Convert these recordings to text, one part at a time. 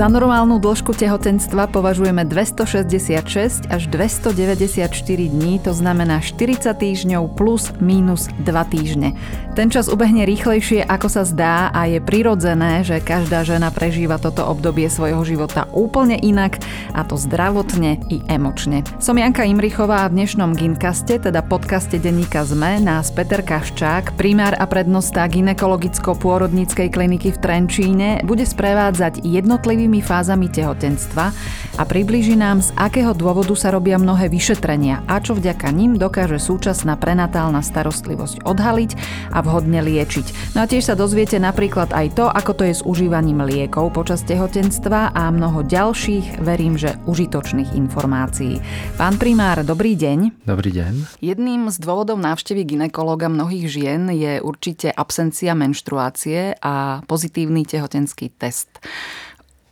Za normálnu dĺžku tehotenstva považujeme 266 až 294 dní, to znamená 40 týždňov plus mínus 2 týždne. Ten čas ubehne rýchlejšie ako sa zdá a je prirodzené, že každá žena prežíva toto obdobie svojho života úplne inak a to zdravotne i emočne. Som Janka Imrichová a v dnešnom Ginkaste, teda podcaste denníka ZME, nás Peter Kaščák, primár a prednosta ginekologicko-pôrodníckej kliniky v Trenčíne, bude sprevádzať jednotlivý jednotlivými fázami tehotenstva a približí nám, z akého dôvodu sa robia mnohé vyšetrenia a čo vďaka ním dokáže súčasná prenatálna starostlivosť odhaliť a vhodne liečiť. No a tiež sa dozviete napríklad aj to, ako to je s užívaním liekov počas tehotenstva a mnoho ďalších, verím, že užitočných informácií. Pán primár, dobrý deň. Dobrý deň. Jedným z dôvodov návštevy ginekologa mnohých žien je určite absencia menštruácie a pozitívny tehotenský test.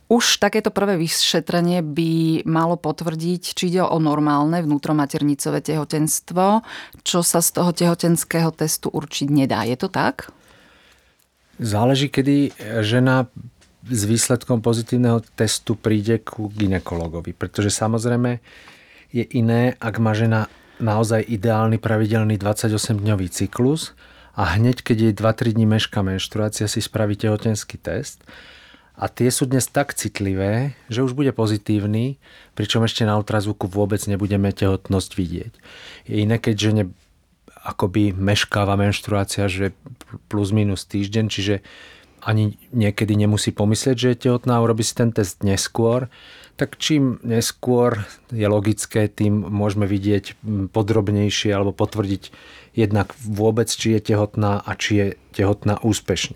Už takéto prvé vyšetrenie by malo potvrdiť, či ide o normálne vnútromaternicové tehotenstvo, čo sa z toho tehotenského testu určiť nedá. Je to tak? Záleží, kedy žena s výsledkom pozitívneho testu príde ku ginekologovi. Pretože samozrejme je iné, ak má žena naozaj ideálny pravidelný 28-dňový cyklus a hneď, keď jej 2-3 dní meška menštruácia, si spraví tehotenský test a tie sú dnes tak citlivé, že už bude pozitívny, pričom ešte na ultrazvuku vôbec nebudeme tehotnosť vidieť. Je iné, keď žene akoby meškáva menštruácia, že plus minus týždeň, čiže ani niekedy nemusí pomyslieť, že je tehotná urobí si ten test neskôr, tak čím neskôr je logické, tým môžeme vidieť podrobnejšie alebo potvrdiť jednak vôbec, či je tehotná a či je tehotná úspešne.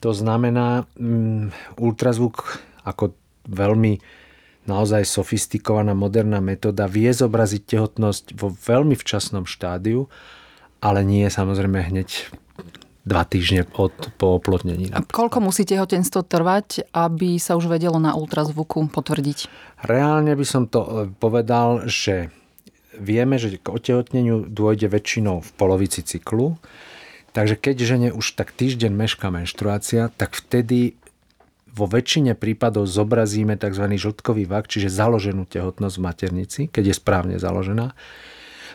To znamená, um, ultrazvuk ako veľmi naozaj sofistikovaná moderná metóda vie zobraziť tehotnosť vo veľmi včasnom štádiu, ale nie samozrejme hneď dva týždne od, po oplodnení. A koľko musí tehotenstvo trvať, aby sa už vedelo na ultrazvuku potvrdiť? Reálne by som to e, povedal, že vieme, že k otehotneniu dôjde väčšinou v polovici cyklu Takže keď žene už tak týždeň mešká menštruácia, tak vtedy vo väčšine prípadov zobrazíme tzv. žltkový vak, čiže založenú tehotnosť v maternici, keď je správne založená.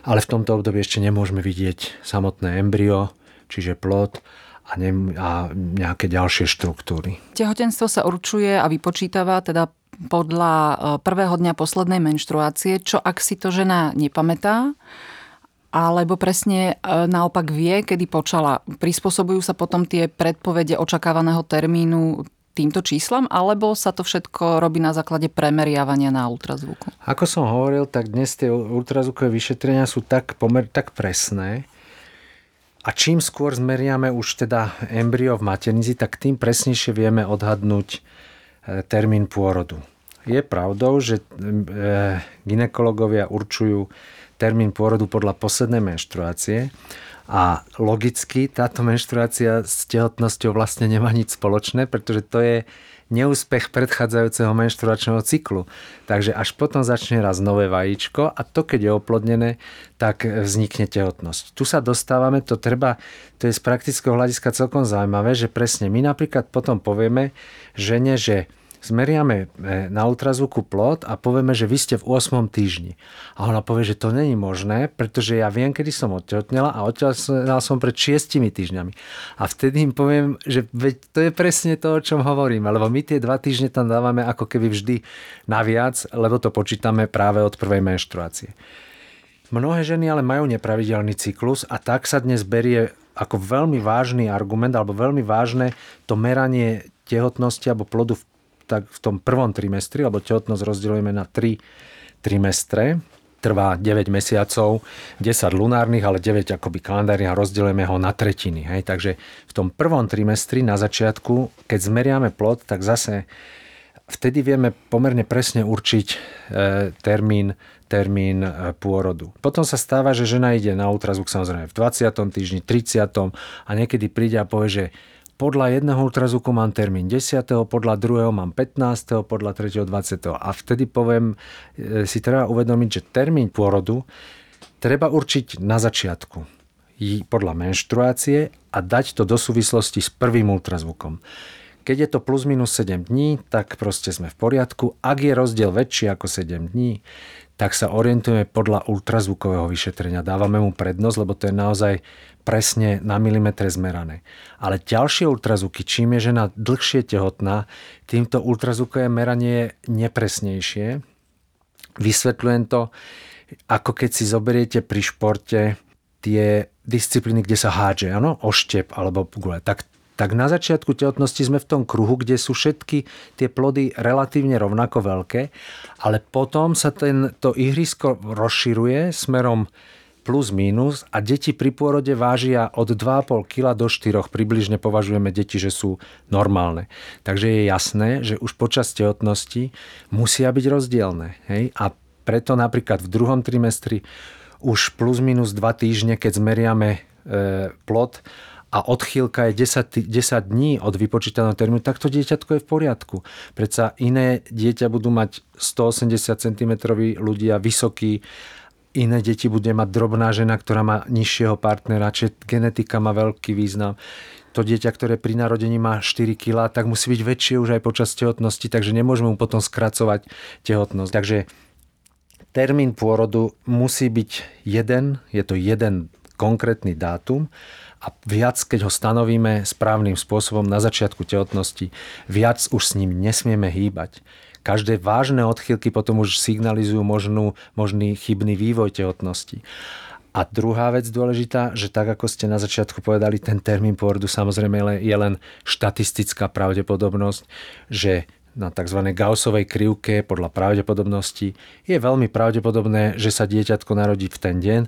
Ale v tomto období ešte nemôžeme vidieť samotné embryo, čiže plod a, ne, a nejaké ďalšie štruktúry. Tehotenstvo sa určuje a vypočítava teda podľa e, prvého dňa poslednej menštruácie, čo ak si to žena nepamätá, alebo presne e, naopak vie, kedy počala. Prispôsobujú sa potom tie predpovede očakávaného termínu týmto číslam, alebo sa to všetko robí na základe premeriavania na ultrazvuku? Ako som hovoril, tak dnes tie ultrazvukové vyšetrenia sú tak, pomer, tak presné, a čím skôr zmeriame už teda embryo v maternici, tak tým presnejšie vieme odhadnúť e, termín pôrodu. Je pravdou, že e, ginekologovia určujú termín pôrodu podľa poslednej menštruácie a logicky táto menštruácia s tehotnosťou vlastne nemá nič spoločné, pretože to je neúspech predchádzajúceho menštruačného cyklu. Takže až potom začne raz nové vajíčko a to, keď je oplodnené, tak vznikne tehotnosť. Tu sa dostávame, to treba, to je z praktického hľadiska celkom zaujímavé, že presne my napríklad potom povieme žene, že zmeriame e, na ultrazvuku plod a povieme, že vy ste v 8. týždni. A ona povie, že to není možné, pretože ja viem, kedy som odtehotnela a odtehotnela som pred 6 týždňami. A vtedy im poviem, že veď to je presne to, o čom hovorím, lebo my tie dva týždne tam dávame ako keby vždy naviac, lebo to počítame práve od prvej menštruácie. Mnohé ženy ale majú nepravidelný cyklus a tak sa dnes berie ako veľmi vážny argument alebo veľmi vážne to meranie tehotnosti alebo plodu v tak v tom prvom trimestri, lebo tehotnosť rozdeľujeme na 3 trimestre, trvá 9 mesiacov, 10 lunárnych, ale 9 akoby kalendárnych a rozdeľujeme ho na tretiny. Hej. Takže v tom prvom trimestri na začiatku, keď zmeriame plod, tak zase vtedy vieme pomerne presne určiť e, termín, termín e, pôrodu. Potom sa stáva, že žena ide na ultrazvuk samozrejme v 20. týždni, 30. a niekedy príde a povie, že podľa jedného ultrazvuku mám termín 10., podľa druhého mám 15., podľa tretieho 20. A vtedy poviem, e, si treba uvedomiť, že termín pôrodu treba určiť na začiatku podľa menštruácie a dať to do súvislosti s prvým ultrazvukom. Keď je to plus minus 7 dní, tak proste sme v poriadku. Ak je rozdiel väčší ako 7 dní, tak sa orientujeme podľa ultrazvukového vyšetrenia. Dávame mu prednosť, lebo to je naozaj presne na milimetre zmerané. Ale ďalšie ultrazvuky, čím je žena dlhšie tehotná, týmto ultrazvukové meranie je nepresnejšie. Vysvetľujem to, ako keď si zoberiete pri športe tie disciplíny, kde sa hádže, áno, oštep alebo gule. Tak, tak na začiatku tehotnosti sme v tom kruhu, kde sú všetky tie plody relatívne rovnako veľké, ale potom sa ten, to ihrisko rozširuje smerom plus minus a deti pri pôrode vážia od 2,5 kg do 4 približne považujeme deti, že sú normálne. Takže je jasné, že už počas tehotnosti musia byť rozdielne. Hej? A preto napríklad v druhom trimestri už plus minus 2 týždne, keď zmeriame e, plod a odchýlka je 10, 10 dní od vypočítaného termínu, tak to dieťatko je v poriadku. Predsa iné dieťa budú mať 180 cm ľudia, vysoký iné deti bude mať drobná žena, ktorá má nižšieho partnera, čiže genetika má veľký význam. To dieťa, ktoré pri narodení má 4 kg, tak musí byť väčšie už aj počas tehotnosti, takže nemôžeme mu potom skracovať tehotnosť. Takže termín pôrodu musí byť jeden, je to jeden konkrétny dátum a viac, keď ho stanovíme správnym spôsobom na začiatku tehotnosti, viac už s ním nesmieme hýbať. Každé vážne odchýlky potom už signalizujú možnú, možný chybný vývoj tehotnosti. A druhá vec dôležitá, že tak ako ste na začiatku povedali, ten termín pôrodu samozrejme je len štatistická pravdepodobnosť, že na tzv. Gaussovej krivke podľa pravdepodobnosti je veľmi pravdepodobné, že sa dieťatko narodí v ten deň,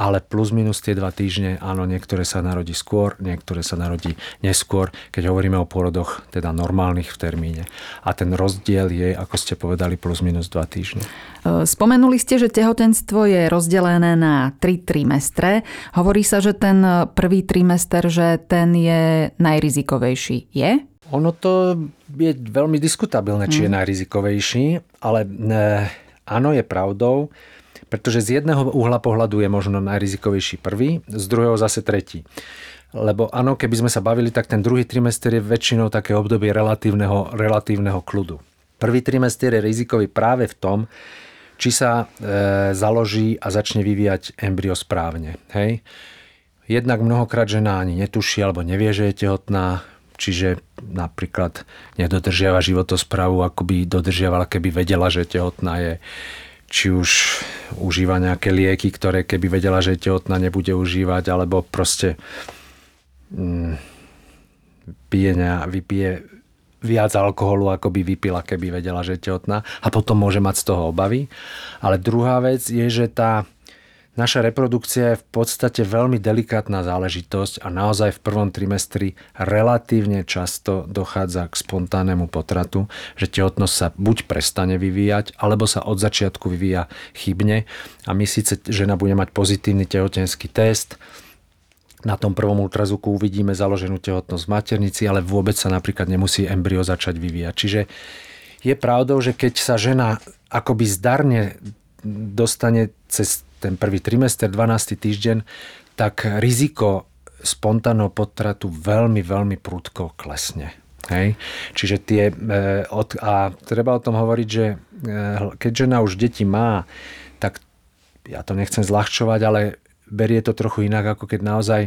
ale plus minus tie dva týždne, áno, niektoré sa narodí skôr, niektoré sa narodí neskôr, keď hovoríme o pôrodoch teda normálnych v termíne. A ten rozdiel je, ako ste povedali, plus minus dva týždne. E, spomenuli ste, že tehotenstvo je rozdelené na tri trimestre. Hovorí sa, že ten prvý trimester, že ten je najrizikovejší. Je? Ono to je veľmi diskutabilné, či je mm. najrizikovejší, ale ne, áno, je pravdou, pretože z jedného uhla pohľadu je možno najrizikovejší prvý, z druhého zase tretí. Lebo áno, keby sme sa bavili, tak ten druhý trimester je väčšinou také obdobie relatívneho, relatívneho kľudu. Prvý trimester je rizikový práve v tom, či sa e, založí a začne vyvíjať embryo správne. Hej? Jednak mnohokrát žena ani netuší alebo nevie, že je tehotná, čiže napríklad nedodržiava životosprávu, ako by dodržiavala, keby vedela, že tehotná je či už užíva nejaké lieky, ktoré keby vedela, že tehotná, nebude užívať, alebo proste mm, pije, vypije viac alkoholu, ako by vypila, keby vedela, že je tehotná a potom môže mať z toho obavy. Ale druhá vec je, že tá Naša reprodukcia je v podstate veľmi delikátna záležitosť a naozaj v prvom trimestri relatívne často dochádza k spontánnemu potratu, že tehotnosť sa buď prestane vyvíjať, alebo sa od začiatku vyvíja chybne a my síce žena bude mať pozitívny tehotenský test, na tom prvom ultrazvuku uvidíme založenú tehotnosť v maternici, ale vôbec sa napríklad nemusí embryo začať vyvíjať. Čiže je pravdou, že keď sa žena akoby zdarne dostane cez ten prvý trimester, 12. týždeň, tak riziko spontánneho potratu veľmi, veľmi prudko klesne. Hej? Čiže tie, e, a treba o tom hovoriť, že e, keď žena už deti má, tak ja to nechcem zľahčovať, ale berie to trochu inak, ako keď naozaj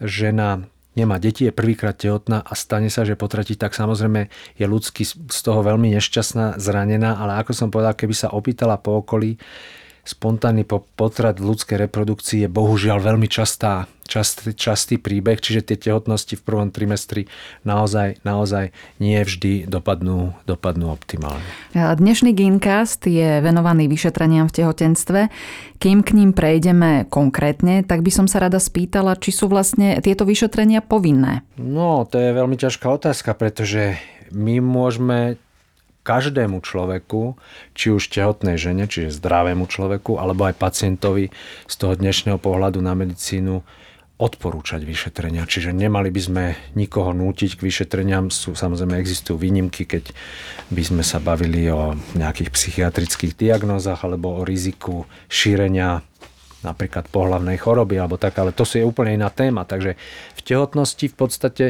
žena nemá deti, je prvýkrát tehotná a stane sa, že potratí, tak samozrejme je ľudsky z toho veľmi nešťastná, zranená, ale ako som povedal, keby sa opýtala po okolí, spontánny potrat v ľudskej reprodukcii je bohužiaľ veľmi častá, častý, častý príbeh, čiže tie tehotnosti v prvom trimestri naozaj, naozaj nie vždy dopadnú, dopadnú optimálne. Dnešný Gincast je venovaný vyšetreniam v tehotenstve. Kým k ním prejdeme konkrétne, tak by som sa rada spýtala, či sú vlastne tieto vyšetrenia povinné. No, to je veľmi ťažká otázka, pretože my môžeme každému človeku, či už tehotnej žene, čiže zdravému človeku, alebo aj pacientovi z toho dnešného pohľadu na medicínu odporúčať vyšetrenia. Čiže nemali by sme nikoho nútiť k vyšetreniam. Sú, samozrejme existujú výnimky, keď by sme sa bavili o nejakých psychiatrických diagnózach alebo o riziku šírenia napríklad pohlavnej choroby alebo tak, ale to je úplne iná téma. Takže v tehotnosti v podstate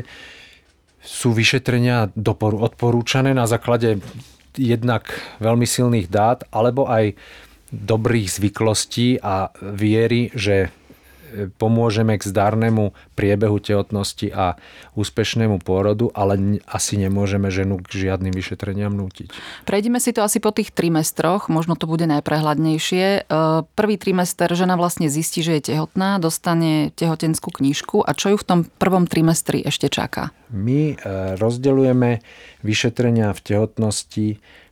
sú vyšetrenia odporúčané na základe jednak veľmi silných dát, alebo aj dobrých zvyklostí a viery, že pomôžeme k zdarnému priebehu tehotnosti a úspešnému pôrodu, ale asi nemôžeme ženu k žiadnym vyšetreniam nútiť. Prejdeme si to asi po tých trimestroch, možno to bude najprehľadnejšie. E, prvý trimester žena vlastne zistí, že je tehotná, dostane tehotenskú knižku a čo ju v tom prvom trimestri ešte čaká? My e, rozdeľujeme vyšetrenia v tehotnosti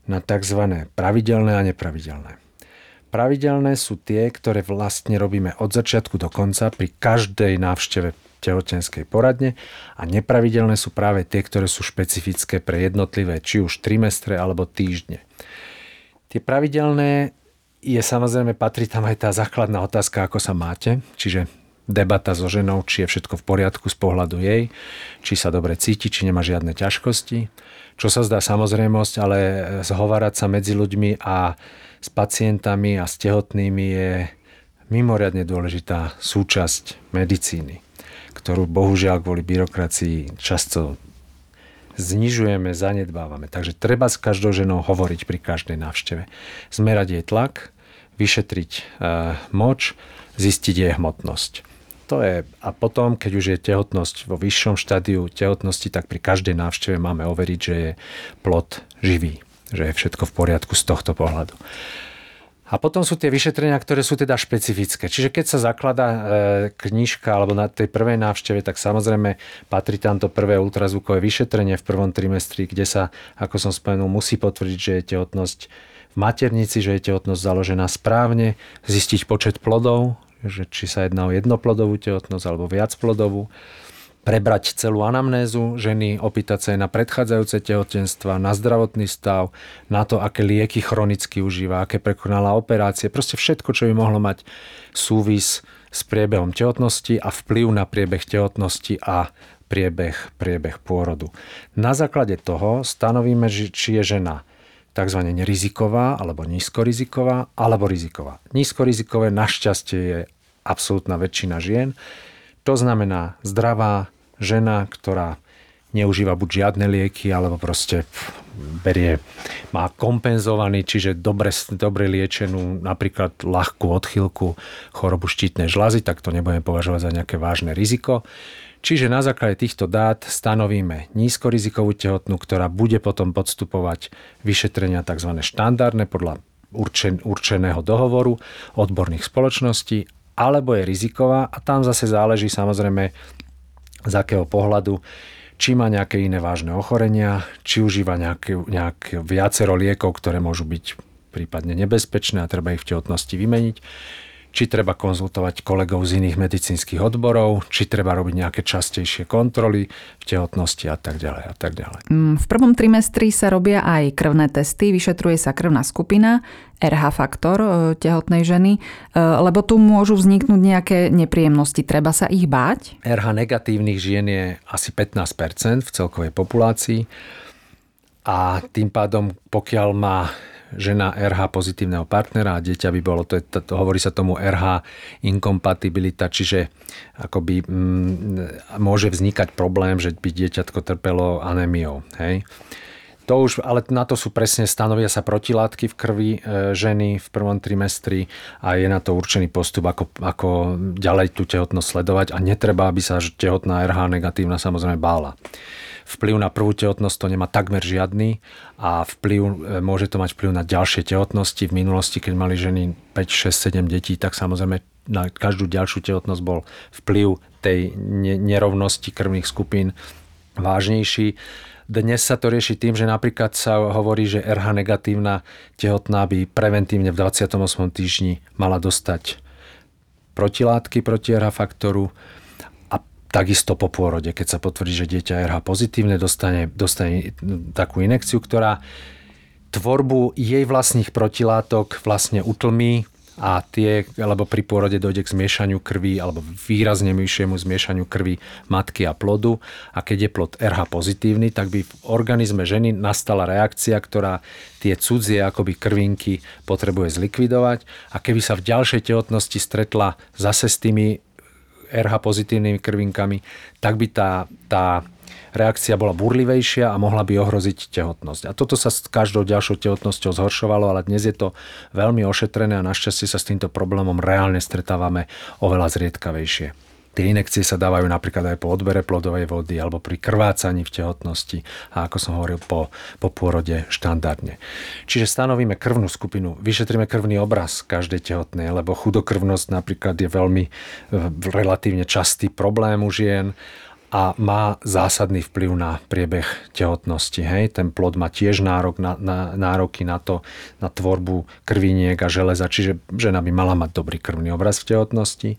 na tzv. pravidelné a nepravidelné. Pravidelné sú tie, ktoré vlastne robíme od začiatku do konca pri každej návšteve tehotenskej poradne a nepravidelné sú práve tie, ktoré sú špecifické pre jednotlivé, či už trimestre alebo týždne. Tie pravidelné je samozrejme, patrí tam aj tá základná otázka, ako sa máte, čiže debata so ženou, či je všetko v poriadku z pohľadu jej, či sa dobre cíti, či nemá žiadne ťažkosti. Čo sa zdá samozrejmosť, ale zhovárať sa medzi ľuďmi a s pacientami a s tehotnými je mimoriadne dôležitá súčasť medicíny, ktorú bohužiaľ kvôli byrokracii často znižujeme, zanedbávame. Takže treba s každou ženou hovoriť pri každej návšteve. Zmerať jej tlak, vyšetriť e, moč, zistiť jej hmotnosť. To je, a potom, keď už je tehotnosť vo vyššom štádiu tehotnosti, tak pri každej návšteve máme overiť, že je plod živý že je všetko v poriadku z tohto pohľadu. A potom sú tie vyšetrenia, ktoré sú teda špecifické. Čiže keď sa zaklada e, knižka alebo na tej prvej návšteve, tak samozrejme patrí tam to prvé ultrazvukové vyšetrenie v prvom trimestri, kde sa, ako som spomenul, musí potvrdiť, že je tehotnosť v maternici, že je tehotnosť založená správne, zistiť počet plodov, že či sa jedná o jednoplodovú tehotnosť alebo viacplodovú prebrať celú anamnézu ženy, opýtať sa aj na predchádzajúce tehotenstva, na zdravotný stav, na to, aké lieky chronicky užíva, aké prekonala operácie, proste všetko, čo by mohlo mať súvis s priebehom tehotnosti a vplyv na priebeh tehotnosti a priebeh, priebeh pôrodu. Na základe toho stanovíme, či je žena tzv. neriziková alebo nízkoriziková alebo riziková. Nízkorizikové našťastie je absolútna väčšina žien. To znamená zdravá, žena, ktorá neužíva buď žiadne lieky, alebo proste berie, má kompenzovaný, čiže dobre, dobre liečenú napríklad ľahkú odchylku chorobu štítnej žlazy, tak to nebudeme považovať za nejaké vážne riziko. Čiže na základe týchto dát stanovíme nízkorizikovú tehotnú, ktorá bude potom podstupovať vyšetrenia tzv. štandardné podľa určen, určeného dohovoru odborných spoločností, alebo je riziková a tam zase záleží samozrejme z akého pohľadu, či má nejaké iné vážne ochorenia, či užíva nejaké, nejaké viacero liekov, ktoré môžu byť prípadne nebezpečné a treba ich v tehotnosti vymeniť či treba konzultovať kolegov z iných medicínskych odborov, či treba robiť nejaké častejšie kontroly v tehotnosti a tak ďalej a tak ďalej. Mm, v prvom trimestri sa robia aj krvné testy, vyšetruje sa krvná skupina, RH faktor e, tehotnej ženy, e, lebo tu môžu vzniknúť nejaké nepríjemnosti. Treba sa ich báť? RH negatívnych žien je asi 15% v celkovej populácii a tým pádom, pokiaľ má žena RH pozitívneho partnera a dieťa by bolo, to, je, to, to hovorí sa tomu RH inkompatibilita, čiže akoby mm, môže vznikať problém, že by dieťatko trpelo anémiou. Hej? To už, ale na to sú presne, stanovia sa protilátky v krvi e, ženy v prvom trimestri a je na to určený postup, ako, ako ďalej tú tehotnosť sledovať a netreba, aby sa tehotná RH negatívna samozrejme bála. Vplyv na prvú tehotnosť to nemá takmer žiadny a vplyv, e, môže to mať vplyv na ďalšie tehotnosti. V minulosti, keď mali ženy 5, 6, 7 detí, tak samozrejme na každú ďalšiu tehotnosť bol vplyv tej nerovnosti krvných skupín vážnejší. Dnes sa to rieši tým, že napríklad sa hovorí, že RH negatívna tehotná by preventívne v 28. týždni mala dostať protilátky proti RH faktoru Takisto po pôrode, keď sa potvrdí, že dieťa RH pozitívne, dostane, dostane takú inekciu, ktorá tvorbu jej vlastných protilátok vlastne utlmí a tie, alebo pri pôrode dojde k zmiešaniu krvi alebo výrazne vyššiemu zmiešaniu krvi matky a plodu. A keď je plod RH pozitívny, tak by v organizme ženy nastala reakcia, ktorá tie cudzie akoby krvinky potrebuje zlikvidovať. A keby sa v ďalšej tehotnosti stretla zase s tými RH pozitívnymi krvinkami, tak by tá, tá reakcia bola burlivejšia a mohla by ohroziť tehotnosť. A toto sa s každou ďalšou tehotnosťou zhoršovalo, ale dnes je to veľmi ošetrené a našťastie sa s týmto problémom reálne stretávame oveľa zriedkavejšie. Tie inekcie sa dávajú napríklad aj po odbere plodovej vody alebo pri krvácaní v tehotnosti a ako som hovoril po, po pôrode štandardne. Čiže stanovíme krvnú skupinu, vyšetríme krvný obraz každej tehotnej, lebo chudokrvnosť napríklad je veľmi e, relatívne častý problém u žien a má zásadný vplyv na priebeh tehotnosti. Hej? Ten plod má tiež nárok na, na, nároky na to, na tvorbu krviniek a železa, čiže žena by mala mať dobrý krvný obraz v tehotnosti.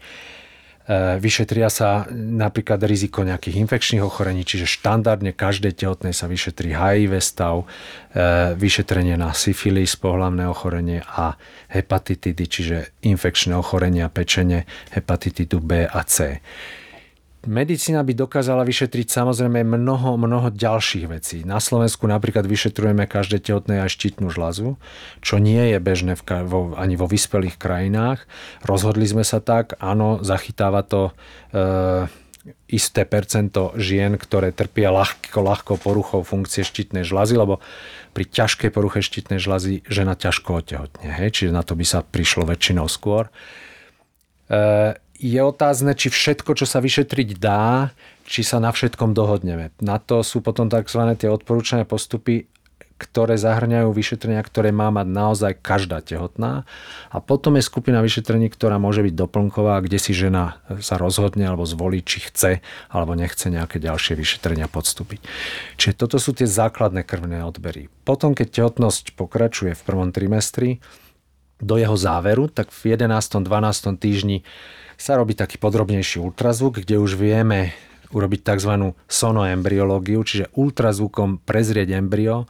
E, vyšetria sa napríklad riziko nejakých infekčných ochorení, čiže štandardne každej tehotnej sa vyšetrí HIV stav, e, vyšetrenie na syfilis, pohlavné ochorenie a hepatitidy, čiže infekčné ochorenia pečene, hepatitidu B a C medicína by dokázala vyšetriť samozrejme mnoho, mnoho ďalších vecí. Na Slovensku napríklad vyšetrujeme každé tehotné aj štítnu žľazu, čo nie je bežné v, vo, ani vo vyspelých krajinách. Rozhodli sme sa tak, áno, zachytáva to e, isté percento žien, ktoré trpia ľahko, ľahko poruchou funkcie štítnej žľazy, lebo pri ťažkej poruche štítnej žľazy žena ťažko otehotne. Hej? Čiže na to by sa prišlo väčšinou skôr. E, je otázne, či všetko, čo sa vyšetriť dá, či sa na všetkom dohodneme. Na to sú potom tzv. tie odporúčané postupy, ktoré zahrňajú vyšetrenia, ktoré má mať naozaj každá tehotná. A potom je skupina vyšetrení, ktorá môže byť doplnková, kde si žena sa rozhodne alebo zvolí, či chce alebo nechce nejaké ďalšie vyšetrenia podstúpiť. Čiže toto sú tie základné krvné odbery. Potom, keď tehotnosť pokračuje v prvom trimestri, do jeho záveru, tak v 11. 12. týždni sa robí taký podrobnejší ultrazvuk, kde už vieme urobiť tzv. sonoembryológiu, čiže ultrazvukom prezrieť embryo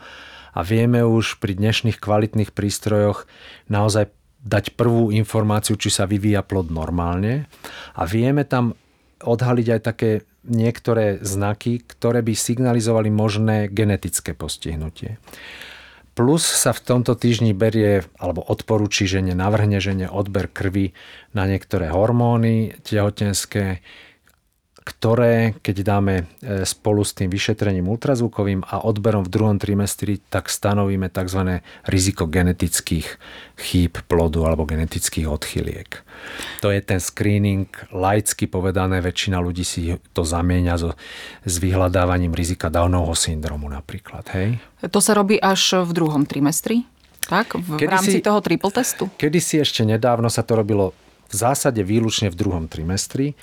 a vieme už pri dnešných kvalitných prístrojoch naozaj dať prvú informáciu, či sa vyvíja plod normálne a vieme tam odhaliť aj také niektoré znaky, ktoré by signalizovali možné genetické postihnutie. Plus sa v tomto týždni berie alebo odporúči žene, navrhne žene odber krvi na niektoré hormóny tehotenské, ktoré, keď dáme e, spolu s tým vyšetrením ultrazvukovým a odberom v druhom trimestri, tak stanovíme tzv. riziko genetických chýb plodu alebo genetických odchyliek. To je ten screening, laicky povedané, väčšina ľudí si to zamieňa so, s vyhľadávaním rizika Downovho syndromu napríklad. Hej? To sa robí až v druhom trimestri? Tak? V, v rámci si, toho triple testu? Kedy si ešte nedávno sa to robilo v zásade výlučne v druhom trimestri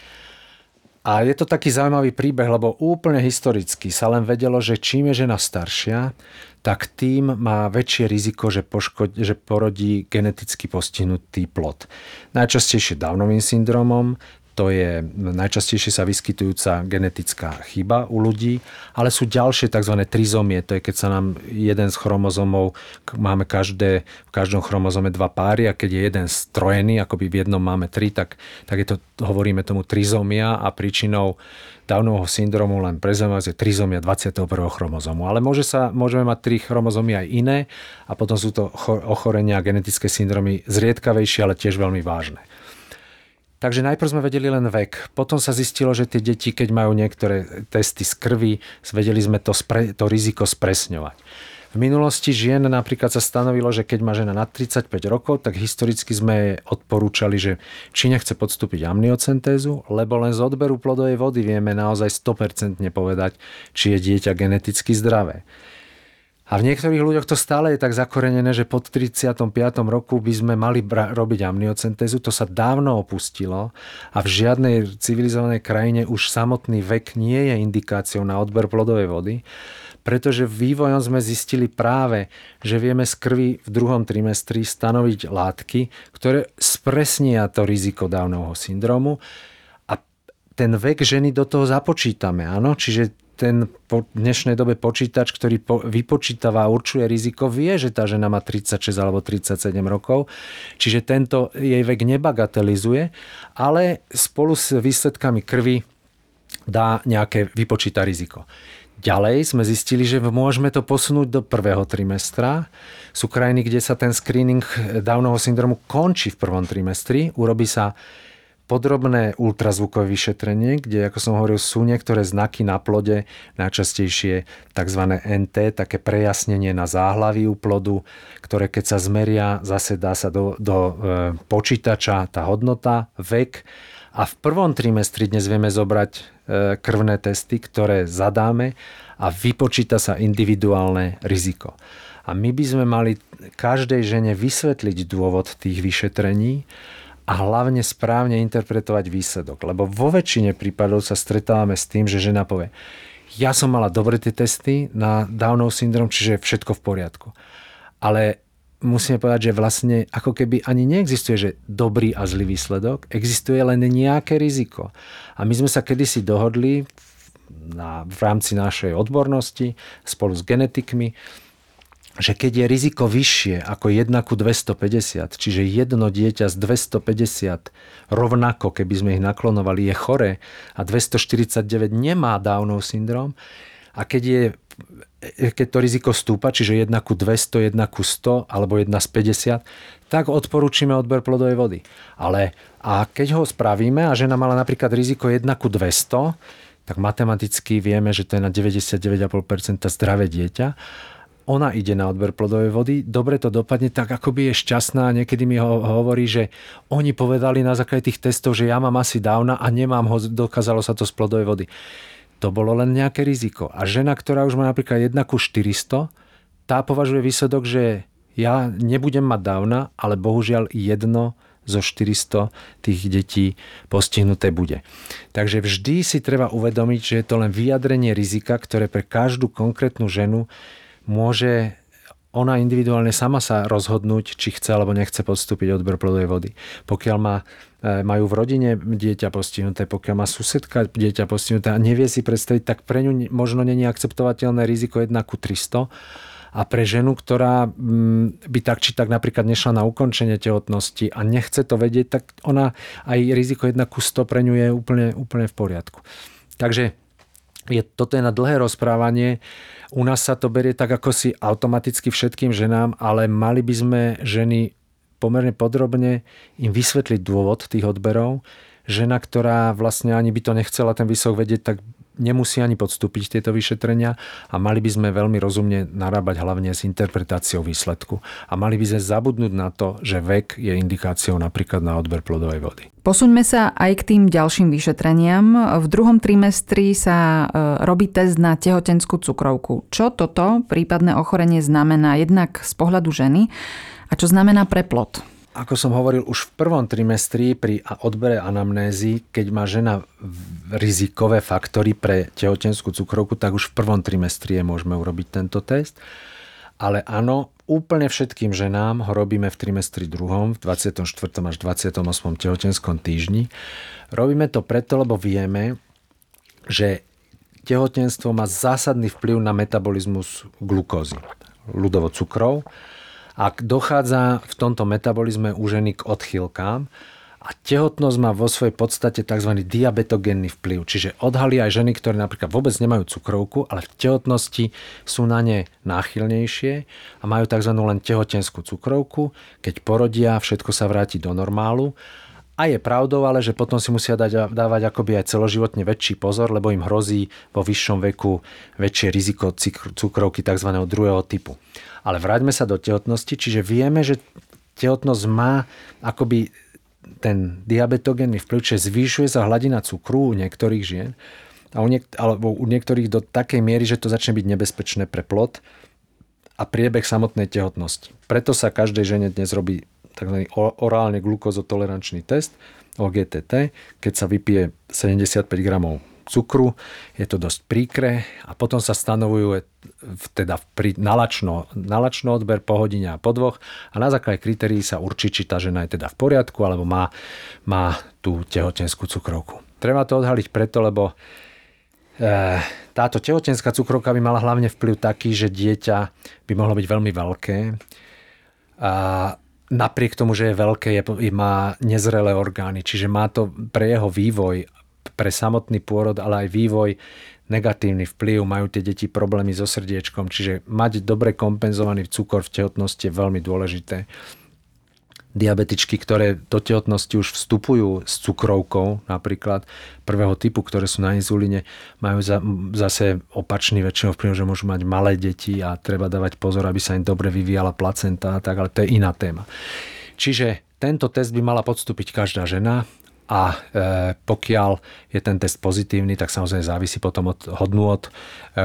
a je to taký zaujímavý príbeh, lebo úplne historicky sa len vedelo, že čím je žena staršia, tak tým má väčšie riziko, že, poško- že porodí geneticky postihnutý plod. Najčastejšie Downovým syndromom, to je najčastejšie sa vyskytujúca genetická chyba u ľudí, ale sú ďalšie tzv. trizomie, to je keď sa nám jeden z chromozomov, máme každé, v každom chromozome dva páry a keď je jeden strojený, akoby v jednom máme tri, tak, tak je to, hovoríme tomu trizomia a príčinou Downovho syndromu len pre je trizomia 21. chromozomu. Ale môže sa, môžeme mať tri chromozomy aj iné a potom sú to ochorenia a genetické syndromy zriedkavejšie, ale tiež veľmi vážne. Takže najprv sme vedeli len vek. Potom sa zistilo, že tie deti, keď majú niektoré testy z krvi, vedeli sme to, spre, to riziko spresňovať. V minulosti žien napríklad sa stanovilo, že keď má žena nad 35 rokov, tak historicky sme odporúčali, že či nechce podstúpiť amniocentézu, lebo len z odberu plodovej vody vieme naozaj 100% povedať, či je dieťa geneticky zdravé. A v niektorých ľuďoch to stále je tak zakorenené, že pod 35. roku by sme mali bra- robiť amniocentézu. To sa dávno opustilo a v žiadnej civilizovanej krajine už samotný vek nie je indikáciou na odber plodovej vody, pretože vývojom sme zistili práve, že vieme z krvi v druhom trimestri stanoviť látky, ktoré spresnia to riziko dávneho syndromu ten vek ženy do toho započítame, áno? Čiže ten po dnešnej dobe počítač, ktorý po, vypočítava a určuje riziko, vie, že tá žena má 36 alebo 37 rokov, čiže tento jej vek nebagatelizuje, ale spolu s výsledkami krvi dá nejaké vypočíta riziko. Ďalej sme zistili, že môžeme to posunúť do prvého trimestra. Sú krajiny, kde sa ten screening Downovho syndromu končí v prvom trimestri. Urobí sa podrobné ultrazvukové vyšetrenie, kde, ako som hovoril, sú niektoré znaky na plode, najčastejšie tzv. NT, také prejasnenie na záhlaví u plodu, ktoré keď sa zmeria, zase dá sa do, do e, počítača tá hodnota, vek. A v prvom trimestri dnes vieme zobrať e, krvné testy, ktoré zadáme a vypočíta sa individuálne riziko. A my by sme mali každej žene vysvetliť dôvod tých vyšetrení, a hlavne správne interpretovať výsledok. Lebo vo väčšine prípadov sa stretávame s tým, že žena povie, ja som mala dobre tie testy na Downov syndrom, čiže všetko v poriadku. Ale musíme povedať, že vlastne ako keby ani neexistuje, že dobrý a zlý výsledok, existuje len nejaké riziko. A my sme sa kedysi dohodli na, v rámci našej odbornosti spolu s genetikmi, že keď je riziko vyššie ako 1 ku 250, čiže jedno dieťa z 250 rovnako, keby sme ich naklonovali, je chore a 249 nemá Downov syndrom a keď je keď to riziko stúpa, čiže 1 ku 200, 1 ku 100 alebo 1 z 50, tak odporúčime odber plodovej vody. Ale a keď ho spravíme a žena mala napríklad riziko 1 ku 200, tak matematicky vieme, že to je na 99,5% zdravé dieťa ona ide na odber plodovej vody, dobre to dopadne, tak akoby je šťastná. Niekedy mi ho, hovorí, že oni povedali na základe tých testov, že ja mám asi dávna a nemám ho, dokázalo sa to z plodovej vody. To bolo len nejaké riziko. A žena, ktorá už má napríklad 1 ku 400, tá považuje výsledok, že ja nebudem mať dávna, ale bohužiaľ jedno zo 400 tých detí postihnuté bude. Takže vždy si treba uvedomiť, že je to len vyjadrenie rizika, ktoré pre každú konkrétnu ženu môže ona individuálne sama sa rozhodnúť, či chce alebo nechce podstúpiť odber plodovej vody. Pokiaľ má, e, majú v rodine dieťa postihnuté, pokiaľ má susedka dieťa postihnuté a nevie si predstaviť, tak pre ňu možno není akceptovateľné riziko 1 ku 300 a pre ženu, ktorá mm, by tak či tak napríklad nešla na ukončenie tehotnosti a nechce to vedieť, tak ona aj riziko 1 ku 100 pre ňu je úplne, úplne v poriadku. Takže je, toto je na dlhé rozprávanie. U nás sa to berie tak ako si automaticky všetkým ženám, ale mali by sme ženy pomerne podrobne im vysvetliť dôvod tých odberov. Žena, ktorá vlastne ani by to nechcela ten výsok vedieť, tak nemusí ani podstúpiť tieto vyšetrenia a mali by sme veľmi rozumne narábať hlavne s interpretáciou výsledku. A mali by sme zabudnúť na to, že vek je indikáciou napríklad na odber plodovej vody. Posuňme sa aj k tým ďalším vyšetreniam. V druhom trimestri sa e, robí test na tehotenskú cukrovku. Čo toto prípadné ochorenie znamená jednak z pohľadu ženy a čo znamená pre plod? Ako som hovoril, už v prvom trimestri pri odbere anamnézy, keď má žena rizikové faktory pre tehotenskú cukrovku, tak už v prvom trimestri je môžeme urobiť tento test. Ale áno, úplne všetkým ženám ho robíme v trimestri druhom, v 24. až 28. tehotenskom týždni. Robíme to preto, lebo vieme, že tehotenstvo má zásadný vplyv na metabolizmus glukózy, ľudovo cukrov ak dochádza v tomto metabolizme u ženy k odchýlkám, a tehotnosť má vo svojej podstate tzv. diabetogénny vplyv. Čiže odhalí aj ženy, ktoré napríklad vôbec nemajú cukrovku, ale v tehotnosti sú na ne náchylnejšie a majú tzv. len tehotenskú cukrovku. Keď porodia, všetko sa vráti do normálu. A je pravdou ale, že potom si musia dať, dávať akoby aj celoživotne väčší pozor, lebo im hrozí vo vyššom veku väčšie riziko cukrovky tzv. druhého typu. Ale vráťme sa do tehotnosti, čiže vieme, že tehotnosť má akoby ten diabetogénny vplyv, čiže zvýšuje sa hladina cukru u niektorých žien a u niek- alebo u niektorých do takej miery, že to začne byť nebezpečné pre plod a priebeh samotnej tehotnosti. Preto sa každej žene dnes robí tzv. orálne glukozotolerančný test, OGTT, keď sa vypije 75 gramov cukru, je to dosť príkre a potom sa stanovujú teda pri nalačno, nalačno odber po hodine a po dvoch a na základe kritérií sa určí, či tá žena je teda v poriadku alebo má, má tú tehotenskú cukrovku. Treba to odhaliť preto, lebo e, táto tehotenská cukrovka by mala hlavne vplyv taký, že dieťa by mohlo byť veľmi veľké a napriek tomu, že je veľké, je, má nezrelé orgány, čiže má to pre jeho vývoj pre samotný pôrod, ale aj vývoj negatívny vplyv, majú tie deti problémy so srdiečkom, čiže mať dobre kompenzovaný cukor v tehotnosti je veľmi dôležité. diabetičky, ktoré do tehotnosti už vstupujú s cukrovkou napríklad prvého typu, ktoré sú na inzulíne, majú za, zase opačný väčšinou vplyv, že môžu mať malé deti a treba dávať pozor, aby sa im dobre vyvíjala placenta a tak, ale to je iná téma. Čiže tento test by mala podstúpiť každá žena a e, pokiaľ je ten test pozitívny, tak samozrejme závisí potom od hodnôt e,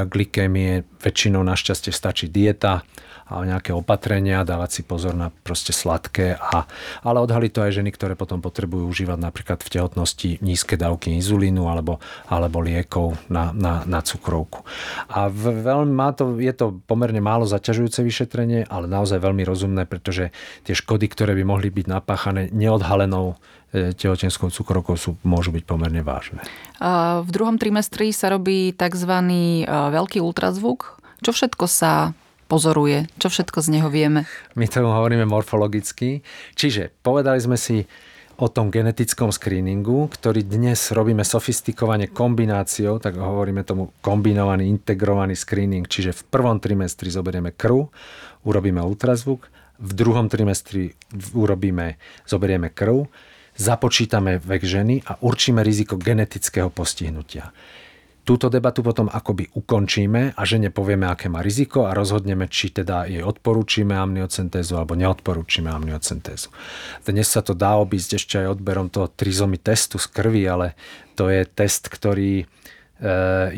glykémie. Väčšinou našťastie stačí dieta, a nejaké opatrenia, dávať si pozor na proste sladké. A, ale odhalí to aj ženy, ktoré potom potrebujú užívať napríklad v tehotnosti nízke dávky inzulínu alebo, alebo liekov na, na, na cukrovku. A veľmi má to, je to pomerne málo zaťažujúce vyšetrenie, ale naozaj veľmi rozumné, pretože tie škody, ktoré by mohli byť napáchané neodhalenou tehotenskou cukrovkou sú, môžu byť pomerne vážne. V druhom trimestri sa robí tzv. E, veľký ultrazvuk. Čo všetko sa pozoruje? Čo všetko z neho vieme? My tomu hovoríme morfologicky. Čiže povedali sme si o tom genetickom screeningu, ktorý dnes robíme sofistikovane kombináciou, tak hovoríme tomu kombinovaný, integrovaný screening. Čiže v prvom trimestri zoberieme krv, urobíme ultrazvuk, v druhom trimestri urobíme, zoberieme krv, započítame vek ženy a určíme riziko genetického postihnutia. Túto debatu potom akoby ukončíme a žene povieme, aké má riziko a rozhodneme, či teda jej odporúčime amniocentézu alebo neodporúčime amniocentézu. Dnes sa to dá obísť ešte aj odberom toho trizomy testu z krvi, ale to je test, ktorý e,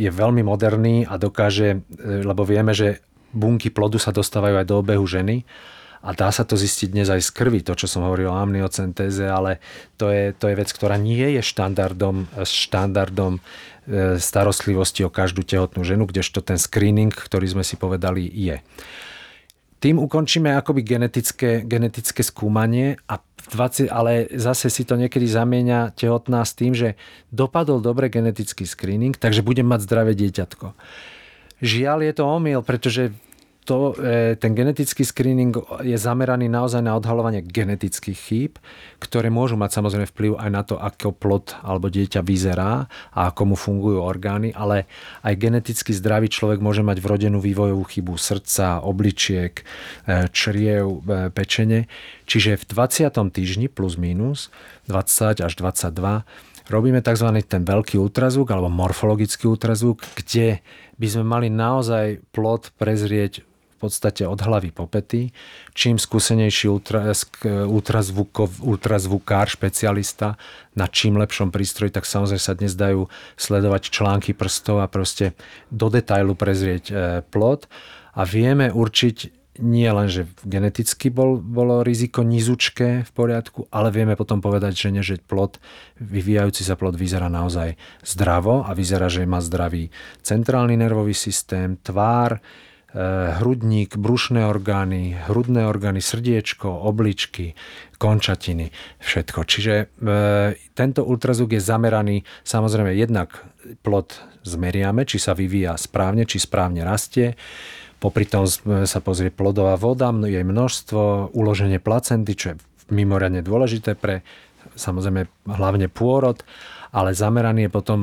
je veľmi moderný a dokáže, e, lebo vieme, že bunky plodu sa dostávajú aj do obehu ženy a dá sa to zistiť dnes aj z krvi, to, čo som hovoril o amniocentéze, ale to je, to je vec, ktorá nie je štandardom, štandardom E, starostlivosti o každú tehotnú ženu, kdežto ten screening, ktorý sme si povedali, je. Tým ukončíme akoby genetické, genetické skúmanie, a 20, ale zase si to niekedy zamieňa tehotná s tým, že dopadol dobre genetický screening, takže budem mať zdravé dieťatko. Žiaľ je to omyl, pretože to, e, ten genetický screening je zameraný naozaj na odhalovanie genetických chýb, ktoré môžu mať samozrejme vplyv aj na to, ako plod alebo dieťa vyzerá a ako mu fungujú orgány, ale aj geneticky zdravý človek môže mať vrodenú vývojovú chybu srdca, obličiek, e, čriev, e, pečene. Čiže v 20. týždni plus minus 20 až 22 robíme tzv. ten veľký ultrazvuk alebo morfologický ultrazvuk, kde by sme mali naozaj plod prezrieť podstate od hlavy po pety. Čím skúsenejší ultrazvukov, ultrazvukár, špecialista na čím lepšom prístroji, tak samozrejme sa dnes dajú sledovať články prstov a proste do detailu prezrieť e, plod a vieme určiť nie len, že geneticky bol, bolo riziko nizučké v poriadku, ale vieme potom povedať, že, že plod, vyvíjajúci sa plod vyzerá naozaj zdravo a vyzerá, že má zdravý centrálny nervový systém, tvár, hrudník, brušné orgány, hrudné orgány, srdiečko, obličky, končatiny, všetko. Čiže e, tento ultrazvuk je zameraný samozrejme jednak plod zmeriame, či sa vyvíja správne, či správne rastie. Popri tom sa pozrie plodová voda, jej množstvo, uloženie placenty, čo je mimoriadne dôležité pre samozrejme hlavne pôrod, ale zameraný je potom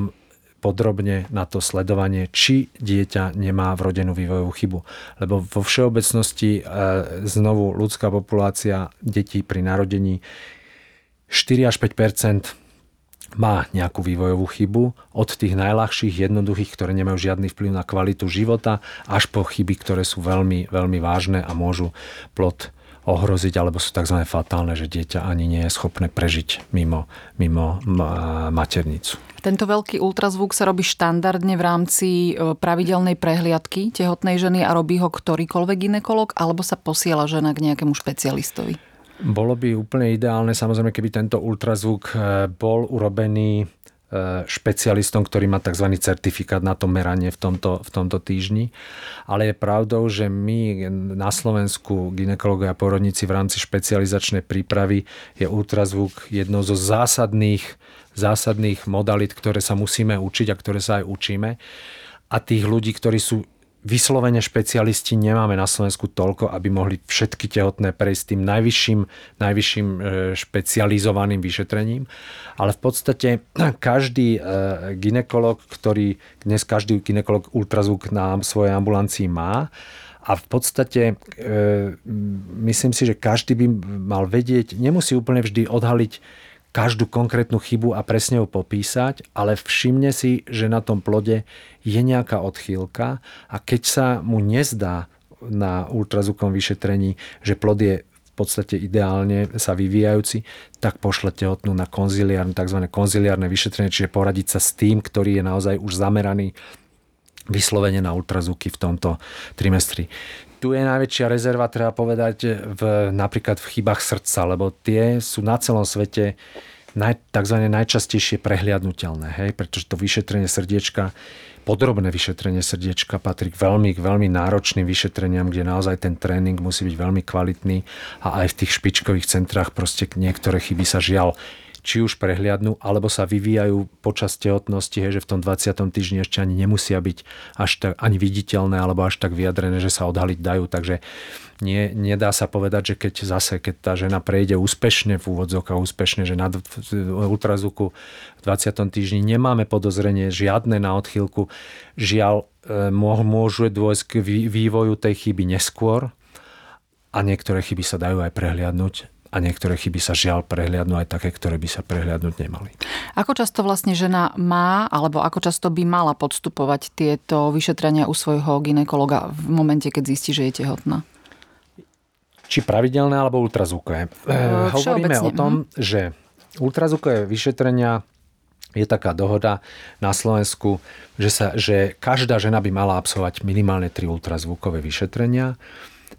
podrobne na to sledovanie, či dieťa nemá vrodenú vývojovú chybu. Lebo vo všeobecnosti e, znovu ľudská populácia detí pri narodení 4 až 5 má nejakú vývojovú chybu, od tých najľahších, jednoduchých, ktoré nemajú žiadny vplyv na kvalitu života, až po chyby, ktoré sú veľmi, veľmi vážne a môžu plod ohroziť, alebo sú tzv. fatálne, že dieťa ani nie je schopné prežiť mimo, mimo maternicu. Tento veľký ultrazvuk sa robí štandardne v rámci e, pravidelnej prehliadky tehotnej ženy a robí ho ktorýkoľvek ginekolog, alebo sa posiela žena k nejakému špecialistovi? Bolo by úplne ideálne, samozrejme, keby tento ultrazvuk e, bol urobený špecialistom, ktorý má tzv. certifikát na to meranie v tomto, v tomto týždni. Ale je pravdou, že my na Slovensku ginekológovia a porodníci v rámci špecializačnej prípravy je ultrazvuk jednou zo zásadných, zásadných modalit, ktoré sa musíme učiť a ktoré sa aj učíme. A tých ľudí, ktorí sú vyslovene špecialisti nemáme na Slovensku toľko, aby mohli všetky tehotné prejsť tým najvyšším, najvyšším e, špecializovaným vyšetrením. Ale v podstate každý e, ginekolog, ktorý dnes každý ginekolog ultrazvuk na svojej ambulancii má, a v podstate e, myslím si, že každý by mal vedieť, nemusí úplne vždy odhaliť každú konkrétnu chybu a presne ju popísať, ale všimne si, že na tom plode je nejaká odchýlka a keď sa mu nezdá na ultrazvukom vyšetrení, že plod je v podstate ideálne sa vyvíjajúci, tak pošle tehotnú na konziliárne, tzv. konziliárne vyšetrenie, čiže poradiť sa s tým, ktorý je naozaj už zameraný vyslovene na ultrazvuky v tomto trimestri tu je najväčšia rezerva, treba povedať, v, napríklad v chybách srdca, lebo tie sú na celom svete naj, tzv. najčastejšie prehliadnutelné, hej? pretože to vyšetrenie srdiečka, podrobné vyšetrenie srdiečka patrí k veľmi, veľmi náročným vyšetreniam, kde naozaj ten tréning musí byť veľmi kvalitný a aj v tých špičkových centrách proste niektoré chyby sa žiaľ či už prehliadnú, alebo sa vyvíjajú počas tehotnosti, hej, že v tom 20. týždni ešte ani nemusia byť až tak ani viditeľné, alebo až tak vyjadrené, že sa odhaliť dajú. Takže nie, nedá sa povedať, že keď zase, keď tá žena prejde úspešne v úvodzokách, úspešne, že na ultrazvuku v 20. týždni nemáme podozrenie žiadne na odchýlku, žiaľ, e, môžu dôjsť k vývoju tej chyby neskôr, a niektoré chyby sa dajú aj prehliadnúť a niektoré chyby sa žiaľ prehliadnú aj také, ktoré by sa prehliadnúť nemali. Ako často vlastne žena má, alebo ako často by mala podstupovať tieto vyšetrenia u svojho ginekologa v momente, keď zistí, že je tehotná? Či pravidelné, alebo ultrazvukové. E, hovoríme o tom, mhm. že ultrazvukové vyšetrenia je taká dohoda na Slovensku, že, sa, že každá žena by mala absolvovať minimálne tri ultrazvukové vyšetrenia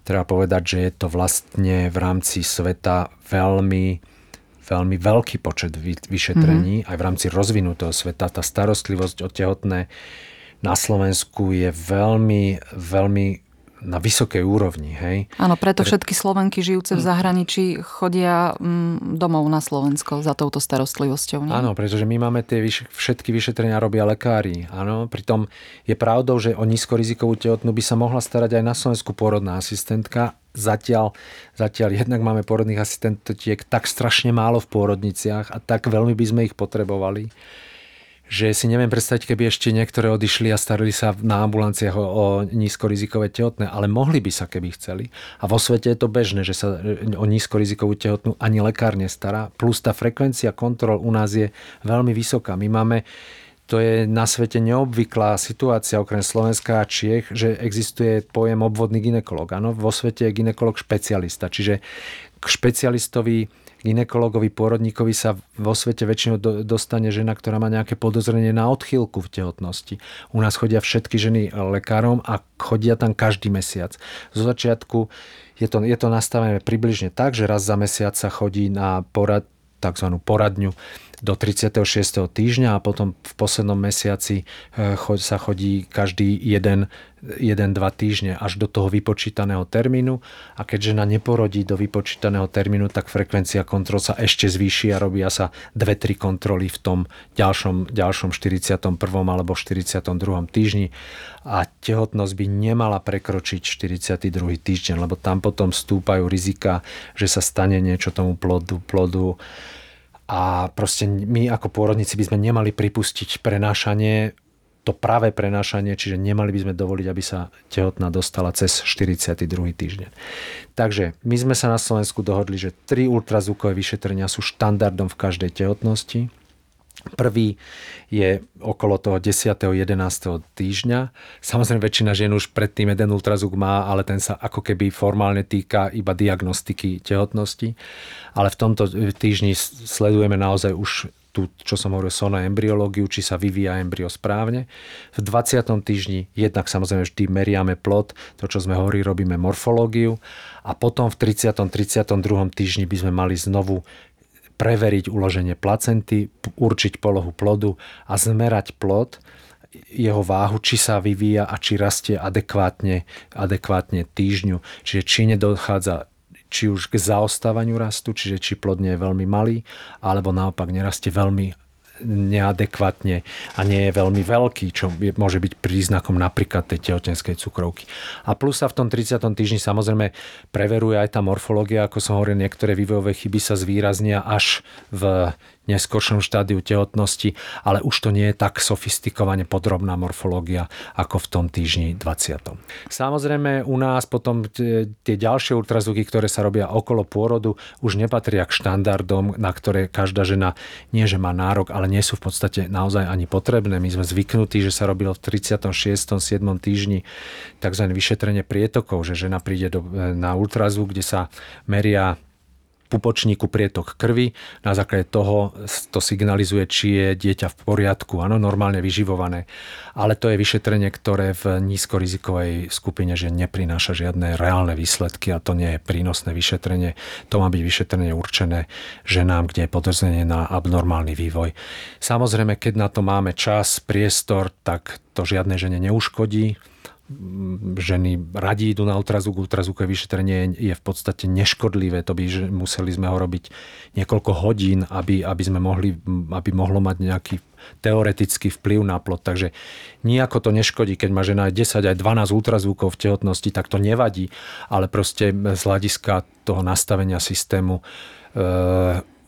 treba povedať, že je to vlastne v rámci sveta veľmi veľmi veľký počet vyšetrení, mm-hmm. aj v rámci rozvinutého sveta. Tá starostlivosť o tehotné na Slovensku je veľmi, veľmi na vysokej úrovni. Hej? Áno, preto všetky Slovenky žijúce v zahraničí chodia mm, domov na Slovensko za touto starostlivosťou. Nie? Áno, pretože my máme tie vyš- všetky vyšetrenia robia lekári. Áno, pritom je pravdou, že o nízkorizikovú tehotnú by sa mohla starať aj na Slovensku porodná asistentka. Zatiaľ, zatiaľ jednak máme porodných asistentiek tak strašne málo v pôrodniciach a tak veľmi by sme ich potrebovali že si neviem predstaviť, keby ešte niektoré odišli a starili sa na ambulanciách o, o nízkorizikové tehotné, ale mohli by sa, keby chceli. A vo svete je to bežné, že sa o nízkorizikovú tehotnú ani lekár nestará. Plus tá frekvencia kontrol u nás je veľmi vysoká. My máme to je na svete neobvyklá situácia okrem Slovenska a Čiech, že existuje pojem obvodný ginekolog. Áno, vo svete je ginekolog špecialista, čiže k špecialistovi ginekologovi, pôrodníkovi sa vo svete väčšinou dostane žena, ktorá má nejaké podozrenie na odchýlku v tehotnosti. U nás chodia všetky ženy lekárom a chodia tam každý mesiac. Zo začiatku je to, je to nastavené približne tak, že raz za mesiac sa chodí na porad, tzv. poradňu do 36. týždňa a potom v poslednom mesiaci eh, sa chodí každý jeden, jeden, dva týždne až do toho vypočítaného termínu a keď žena neporodí do vypočítaného termínu, tak frekvencia kontrol sa ešte zvýši a robia sa dve, tri kontroly v tom ďalšom, ďalšom 41. alebo 42. týždni a tehotnosť by nemala prekročiť 42. týždeň, lebo tam potom stúpajú rizika, že sa stane niečo tomu plodu, plodu a proste my ako pôrodníci by sme nemali pripustiť prenášanie, to práve prenášanie, čiže nemali by sme dovoliť, aby sa tehotná dostala cez 42. týždeň. Takže my sme sa na Slovensku dohodli, že tri ultrazvukové vyšetrenia sú štandardom v každej tehotnosti Prvý je okolo toho 10. 11. týždňa. Samozrejme väčšina žien už predtým jeden ultrazvuk má, ale ten sa ako keby formálne týka iba diagnostiky tehotnosti. Ale v tomto týždni sledujeme naozaj už tú, čo som hovoril, sona embryológiu, či sa vyvíja embryo správne. V 20. týždni jednak samozrejme vždy meriame plod, to čo sme hovorili, robíme morfológiu a potom v 30. 32. týždni by sme mali znovu preveriť uloženie placenty, určiť polohu plodu a zmerať plod, jeho váhu, či sa vyvíja a či rastie adekvátne, adekvátne týždňu. Čiže či nedochádza či už k zaostávaniu rastu, čiže či plod nie je veľmi malý, alebo naopak nerastie veľmi neadekvátne a nie je veľmi veľký, čo môže byť príznakom napríklad tej tehotenskej cukrovky. A plus sa v tom 30. týždni samozrejme preveruje aj tá morfológia, ako som hovoril, niektoré vývojové chyby sa zvýraznia až v neskôršom štádiu tehotnosti, ale už to nie je tak sofistikovane podrobná morfológia ako v tom týždni 20. Samozrejme u nás potom tie ďalšie ultrazvuky, ktoré sa robia okolo pôrodu, už nepatria k štandardom, na ktoré každá žena nie že má nárok, ale nie sú v podstate naozaj ani potrebné. My sme zvyknutí, že sa robilo v 36. 7. týždni tzv. vyšetrenie prietokov, že žena príde do, na ultrazvuk, kde sa meria pupočníku prietok krvi. Na základe toho to signalizuje, či je dieťa v poriadku, áno, normálne vyživované. Ale to je vyšetrenie, ktoré v nízkorizikovej skupine že neprináša žiadne reálne výsledky a to nie je prínosné vyšetrenie. To má byť vyšetrenie určené ženám, kde je podozrenie na abnormálny vývoj. Samozrejme, keď na to máme čas, priestor, tak to žiadne žene neuškodí ženy radí idú na ultrazvuk, ultrazvukové vyšetrenie je v podstate neškodlivé, to by že museli sme ho robiť niekoľko hodín, aby, aby sme mohli, aby mohlo mať nejaký teoretický vplyv na plod. Takže nejako to neškodí, keď má žena aj 10, aj 12 ultrazvukov v tehotnosti, tak to nevadí, ale proste z hľadiska toho nastavenia systému e,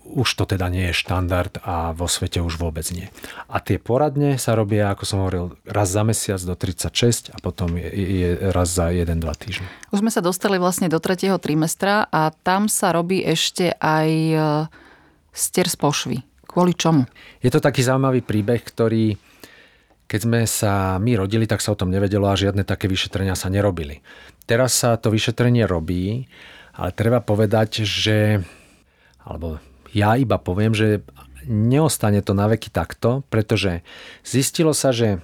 už to teda nie je štandard a vo svete už vôbec nie. A tie poradne sa robia, ako som hovoril, raz za mesiac do 36 a potom je, je raz za 1-2 týždne. Už sme sa dostali vlastne do tretieho trimestra a tam sa robí ešte aj e, stier z pošvy. Kvôli čomu? Je to taký zaujímavý príbeh, ktorý keď sme sa my rodili, tak sa o tom nevedelo a žiadne také vyšetrenia sa nerobili. Teraz sa to vyšetrenie robí, ale treba povedať, že alebo ja iba poviem, že neostane to na veky takto, pretože zistilo sa, že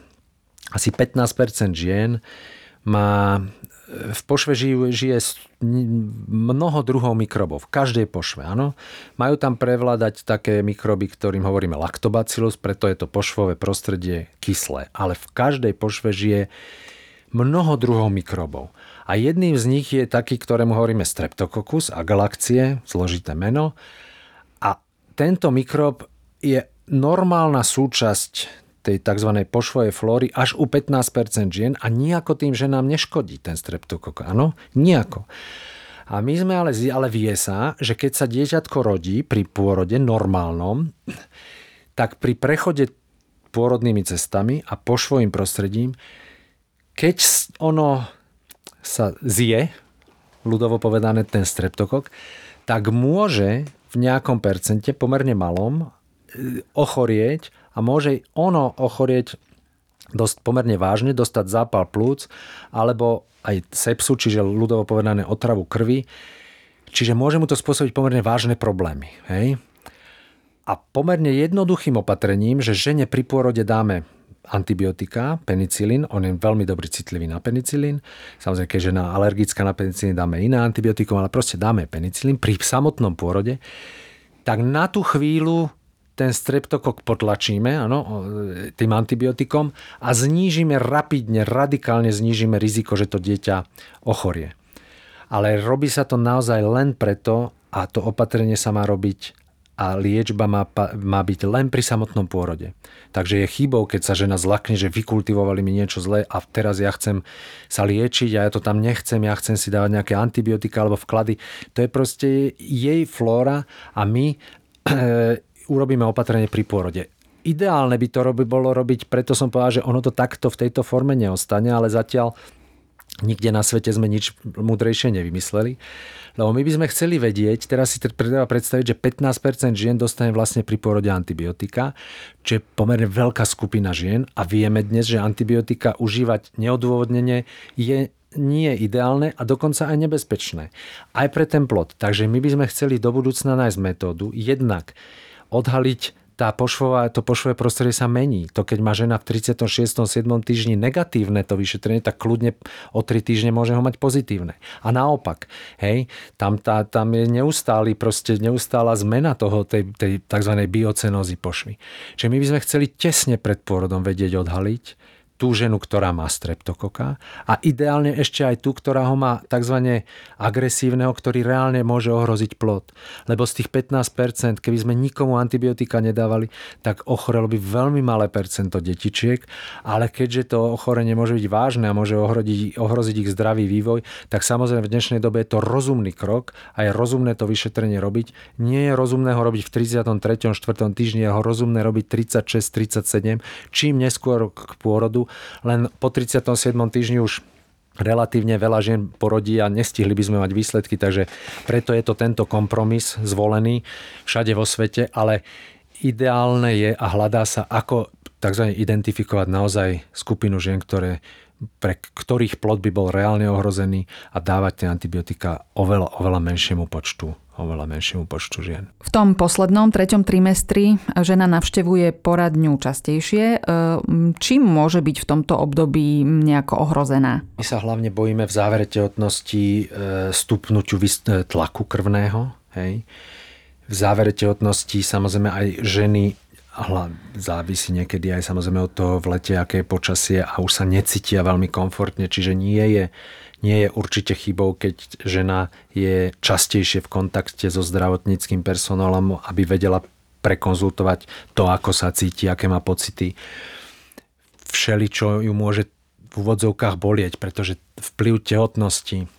asi 15% žien má v pošve žijú, žije mnoho druhov mikrobov, v každej pošve, áno. Majú tam prevládať také mikroby, ktorým hovoríme lactobacillus, preto je to pošvové prostredie kyslé. Ale v každej pošve žije mnoho druhov mikrobov. A jedným z nich je taký, ktorému hovoríme streptococcus a galakcie, zložité meno tento mikrob je normálna súčasť tej tzv. pošvojej flóry až u 15% žien a nejako tým ženám neškodí ten streptokok. Áno, nejako. A my sme ale, ale vie sa, že keď sa dieťatko rodí pri pôrode normálnom, tak pri prechode pôrodnými cestami a pošvojím prostredím, keď ono sa zje, ľudovo povedané ten streptokok, tak môže v nejakom percente, pomerne malom, e, ochorieť a môže ono ochorieť dosť pomerne vážne, dostať zápal plúc alebo aj sepsu, čiže ľudovo povedané otravu krvi. Čiže môže mu to spôsobiť pomerne vážne problémy. Hej? A pomerne jednoduchým opatrením, že žene pri pôrode dáme antibiotika, penicilín, on je veľmi dobrý citlivý na penicilín. Samozrejme, keď žena alergická na penicilín, dáme iné antibiotikum, ale proste dáme penicilín pri samotnom pôrode, tak na tú chvíľu ten streptokok potlačíme ano, tým antibiotikom a znížime rapidne, radikálne znížime riziko, že to dieťa ochorie. Ale robí sa to naozaj len preto, a to opatrenie sa má robiť a liečba má, má byť len pri samotnom pôrode. Takže je chybou, keď sa žena zlakne, že vykultivovali mi niečo zlé a teraz ja chcem sa liečiť a ja to tam nechcem, ja chcem si dávať nejaké antibiotika alebo vklady. To je proste jej flóra a my e, urobíme opatrenie pri pôrode. Ideálne by to robi, bolo robiť, preto som povedal, že ono to takto v tejto forme neostane, ale zatiaľ nikde na svete sme nič múdrejšie nevymysleli. Lebo my by sme chceli vedieť, teraz si treba predstaviť, že 15% žien dostane vlastne pri porode antibiotika, čo je pomerne veľká skupina žien a vieme dnes, že antibiotika užívať neodôvodnene je nie je ideálne a dokonca aj nebezpečné. Aj pre ten plod. Takže my by sme chceli do budúcna nájsť metódu jednak odhaliť tá pošvová, to pošvové prostredie sa mení. To keď má žena v 36. 7. týždni negatívne to vyšetrenie, tak kľudne o 3 týždne môže ho mať pozitívne. A naopak, hej, tam, tá, tam je neustály, proste neustála zmena toho, tej, tej tzv. biocenózy pošvy. Čiže my by sme chceli tesne pred pôrodom vedieť odhaliť, tú ženu, ktorá má streptokoka a ideálne ešte aj tú, ktorá ho má tzv. agresívneho, ktorý reálne môže ohroziť plod. Lebo z tých 15%, keby sme nikomu antibiotika nedávali, tak ochorelo by veľmi malé percento detičiek, ale keďže to ochorenie môže byť vážne a môže ohroziť, ohroziť ich zdravý vývoj, tak samozrejme v dnešnej dobe je to rozumný krok a je rozumné to vyšetrenie robiť. Nie je rozumné ho robiť v 33. 4. týždni, je ho rozumné robiť 36, 37, čím neskôr k pôrodu, len po 37. týždni už relatívne veľa žien porodí a nestihli by sme mať výsledky, takže preto je to tento kompromis zvolený všade vo svete, ale ideálne je a hľadá sa, ako tzv. identifikovať naozaj skupinu žien, ktoré pre ktorých plod by bol reálne ohrozený a dávať tie antibiotika oveľa, oveľa menšiemu počtu oveľa menšiemu počtu žien. V tom poslednom, treťom trimestri žena navštevuje poradňu častejšie. E, čím môže byť v tomto období nejako ohrozená? My sa hlavne bojíme v závere tehotnosti e, stupnutiu e, tlaku krvného. Hej. V závere tehotnosti samozrejme aj ženy závisí niekedy aj samozrejme od toho v lete, aké je počasie a už sa necítia veľmi komfortne, čiže nie je nie je určite chybou, keď žena je častejšie v kontakte so zdravotníckým personálom, aby vedela prekonzultovať to, ako sa cíti, aké má pocity. Všeli, čo ju môže v úvodzovkách bolieť, pretože vplyv tehotnosti,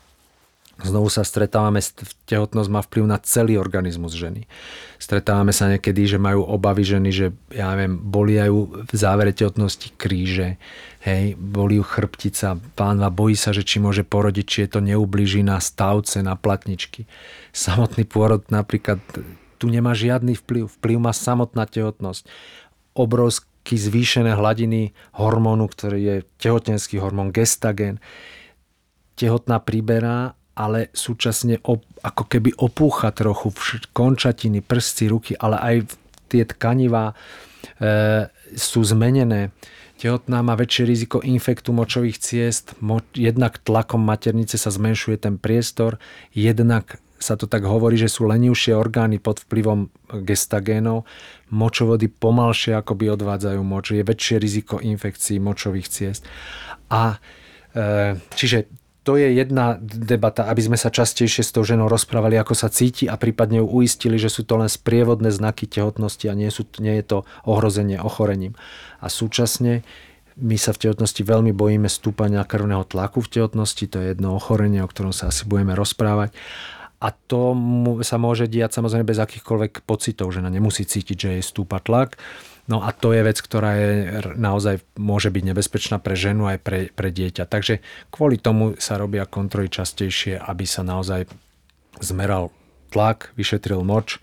Znovu sa stretávame, tehotnosť má vplyv na celý organizmus ženy. Stretávame sa niekedy, že majú obavy ženy, že ja neviem, boliajú v závere tehotnosti kríže, hej, boli ju chrbtica, pánva bojí sa, že či môže porodiť, či je to neublíži na stavce, na platničky. Samotný pôrod napríklad tu nemá žiadny vplyv. Vplyv má samotná tehotnosť. Obrovský zvýšené hladiny hormónu, ktorý je tehotenský hormón gestagen. Tehotná priberá ale súčasne op, ako keby opúcha trochu končatiny, prsty, ruky, ale aj tie tkanivá e, sú zmenené. Tehotná má väčšie riziko infektu močových ciest, mo, jednak tlakom maternice sa zmenšuje ten priestor, jednak sa to tak hovorí, že sú lenivšie orgány pod vplyvom gestagénov, močovody pomalšie akoby odvádzajú moč, je väčšie riziko infekcií močových ciest. A e, čiže to je jedna debata, aby sme sa častejšie s tou ženou rozprávali, ako sa cíti a prípadne ju uistili, že sú to len sprievodné znaky tehotnosti a nie, sú, nie je to ohrozenie ochorením. A súčasne my sa v tehotnosti veľmi bojíme stúpania krvného tlaku v tehotnosti, to je jedno ochorenie, o ktorom sa asi budeme rozprávať. A to sa môže diať samozrejme bez akýchkoľvek pocitov, žena nemusí cítiť, že jej stúpa tlak No a to je vec, ktorá je naozaj môže byť nebezpečná pre ženu aj pre, pre dieťa. Takže kvôli tomu sa robia kontroly častejšie, aby sa naozaj zmeral tlak, vyšetril moč.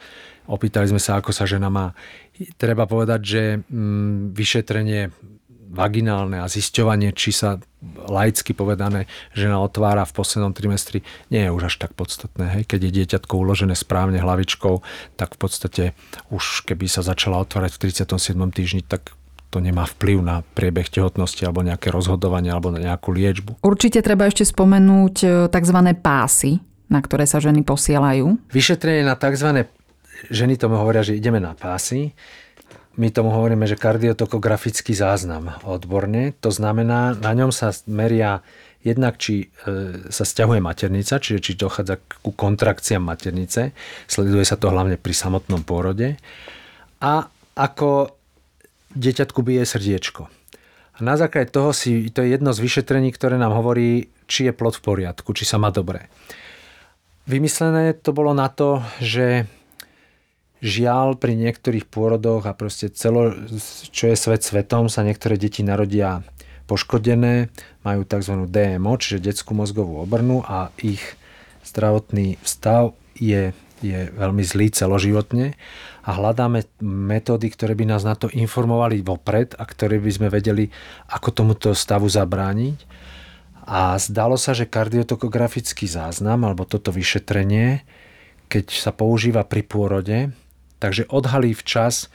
Opýtali sme sa, ako sa žena má. Treba povedať, že mm, vyšetrenie vaginálne a zisťovanie, či sa laicky povedané žena otvára v poslednom trimestri, nie je už až tak podstatné. Hej? Keď je dieťatko uložené správne hlavičkou, tak v podstate už keby sa začala otvárať v 37. týždni, tak to nemá vplyv na priebeh tehotnosti alebo nejaké rozhodovanie alebo na nejakú liečbu. Určite treba ešte spomenúť e, tzv. pásy, na ktoré sa ženy posielajú. Vyšetrenie na tzv. ženy tomu hovoria, že ideme na pásy my tomu hovoríme, že kardiotokografický záznam odborne. To znamená, na ňom sa meria jednak, či e, sa stiahuje maternica, čiže či dochádza ku kontrakciám maternice. Sleduje sa to hlavne pri samotnom pôrode. A ako deťatku bije srdiečko. A na základe toho si, to je jedno z vyšetrení, ktoré nám hovorí, či je plod v poriadku, či sa má dobre. Vymyslené to bolo na to, že žiaľ pri niektorých pôrodoch a proste celo, čo je svet svetom, sa niektoré deti narodia poškodené, majú tzv. DMO, čiže detskú mozgovú obrnu a ich zdravotný stav je, je veľmi zlý celoživotne a hľadáme metódy, ktoré by nás na to informovali vopred a ktoré by sme vedeli, ako tomuto stavu zabrániť. A zdalo sa, že kardiotokografický záznam alebo toto vyšetrenie, keď sa používa pri pôrode, Takže odhalí včas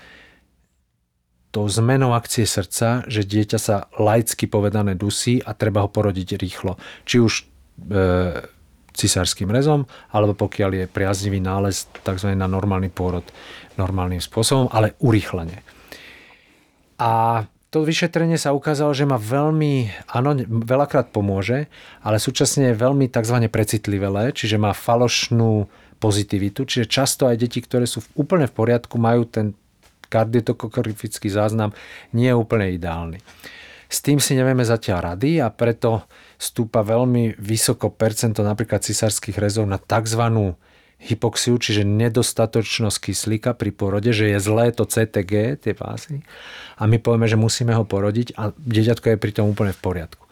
tou zmenou akcie srdca, že dieťa sa laicky povedané dusí a treba ho porodiť rýchlo. Či už e, cisárským rezom, alebo pokiaľ je priaznivý nález tzv. na normálny pôrod normálnym spôsobom, ale urýchlenie. A to vyšetrenie sa ukázalo, že ma veľmi, áno, veľakrát pomôže, ale súčasne je veľmi tzv. precitlivé, čiže má falošnú pozitivitu, čiže často aj deti, ktoré sú úplne v poriadku, majú ten kardiotokografický záznam nie je úplne ideálny. S tým si nevieme zatiaľ rady a preto stúpa veľmi vysoko percento napríklad cisárskych rezov na tzv hypoxiu, čiže nedostatočnosť kyslíka pri porode, že je zlé to CTG, tie pásy, a my povieme, že musíme ho porodiť a dieťatko je pri tom úplne v poriadku.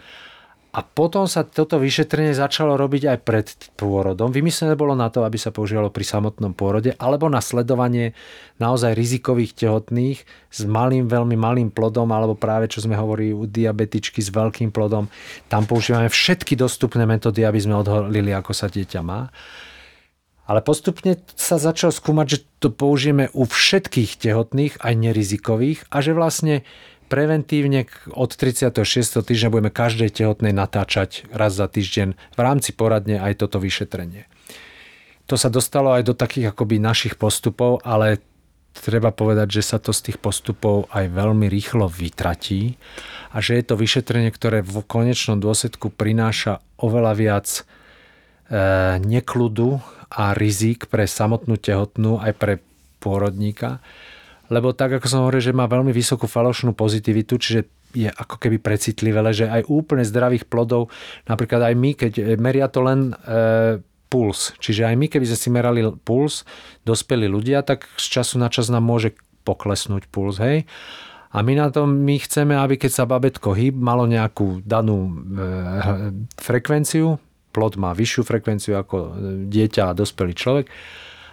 A potom sa toto vyšetrenie začalo robiť aj pred pôrodom. Vymyslené bolo na to, aby sa používalo pri samotnom pôrode alebo na sledovanie naozaj rizikových tehotných s malým, veľmi malým plodom alebo práve, čo sme hovorili u diabetičky s veľkým plodom. Tam používame všetky dostupné metódy, aby sme odholili, ako sa dieťa má. Ale postupne sa začal skúmať, že to použijeme u všetkých tehotných, aj nerizikových a že vlastne preventívne od 36. týždňa budeme každej tehotnej natáčať raz za týždeň v rámci poradne aj toto vyšetrenie. To sa dostalo aj do takých akoby našich postupov, ale treba povedať, že sa to z tých postupov aj veľmi rýchlo vytratí a že je to vyšetrenie, ktoré v konečnom dôsledku prináša oveľa viac e, nekludu a rizik pre samotnú tehotnú aj pre pôrodníka. Lebo tak, ako som hovoril, že má veľmi vysokú falošnú pozitivitu, čiže je ako keby precitlivé, že aj úplne zdravých plodov, napríklad aj my, keď meria to len e, puls, čiže aj my, keby sme si merali puls, dospelí ľudia, tak z času na čas nám môže poklesnúť puls, hej. A my na tom, my chceme, aby keď sa babetko hýb, malo nejakú danú e, frekvenciu, plod má vyššiu frekvenciu ako e, dieťa a dospelý človek.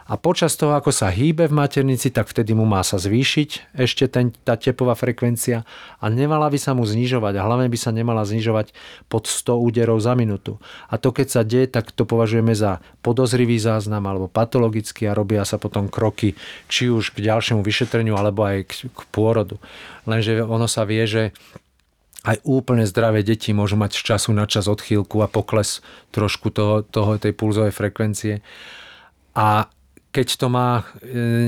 A počas toho, ako sa hýbe v maternici, tak vtedy mu má sa zvýšiť ešte ten, tá tepová frekvencia a nemala by sa mu znižovať a hlavne by sa nemala znižovať pod 100 úderov za minútu. A to keď sa deje, tak to považujeme za podozrivý záznam alebo patologický a robia sa potom kroky či už k ďalšiemu vyšetreniu alebo aj k, k pôrodu. Lenže ono sa vie, že aj úplne zdravé deti môžu mať z času na čas odchýlku a pokles trošku toho, toho tej pulzovej frekvencie. A keď to má e,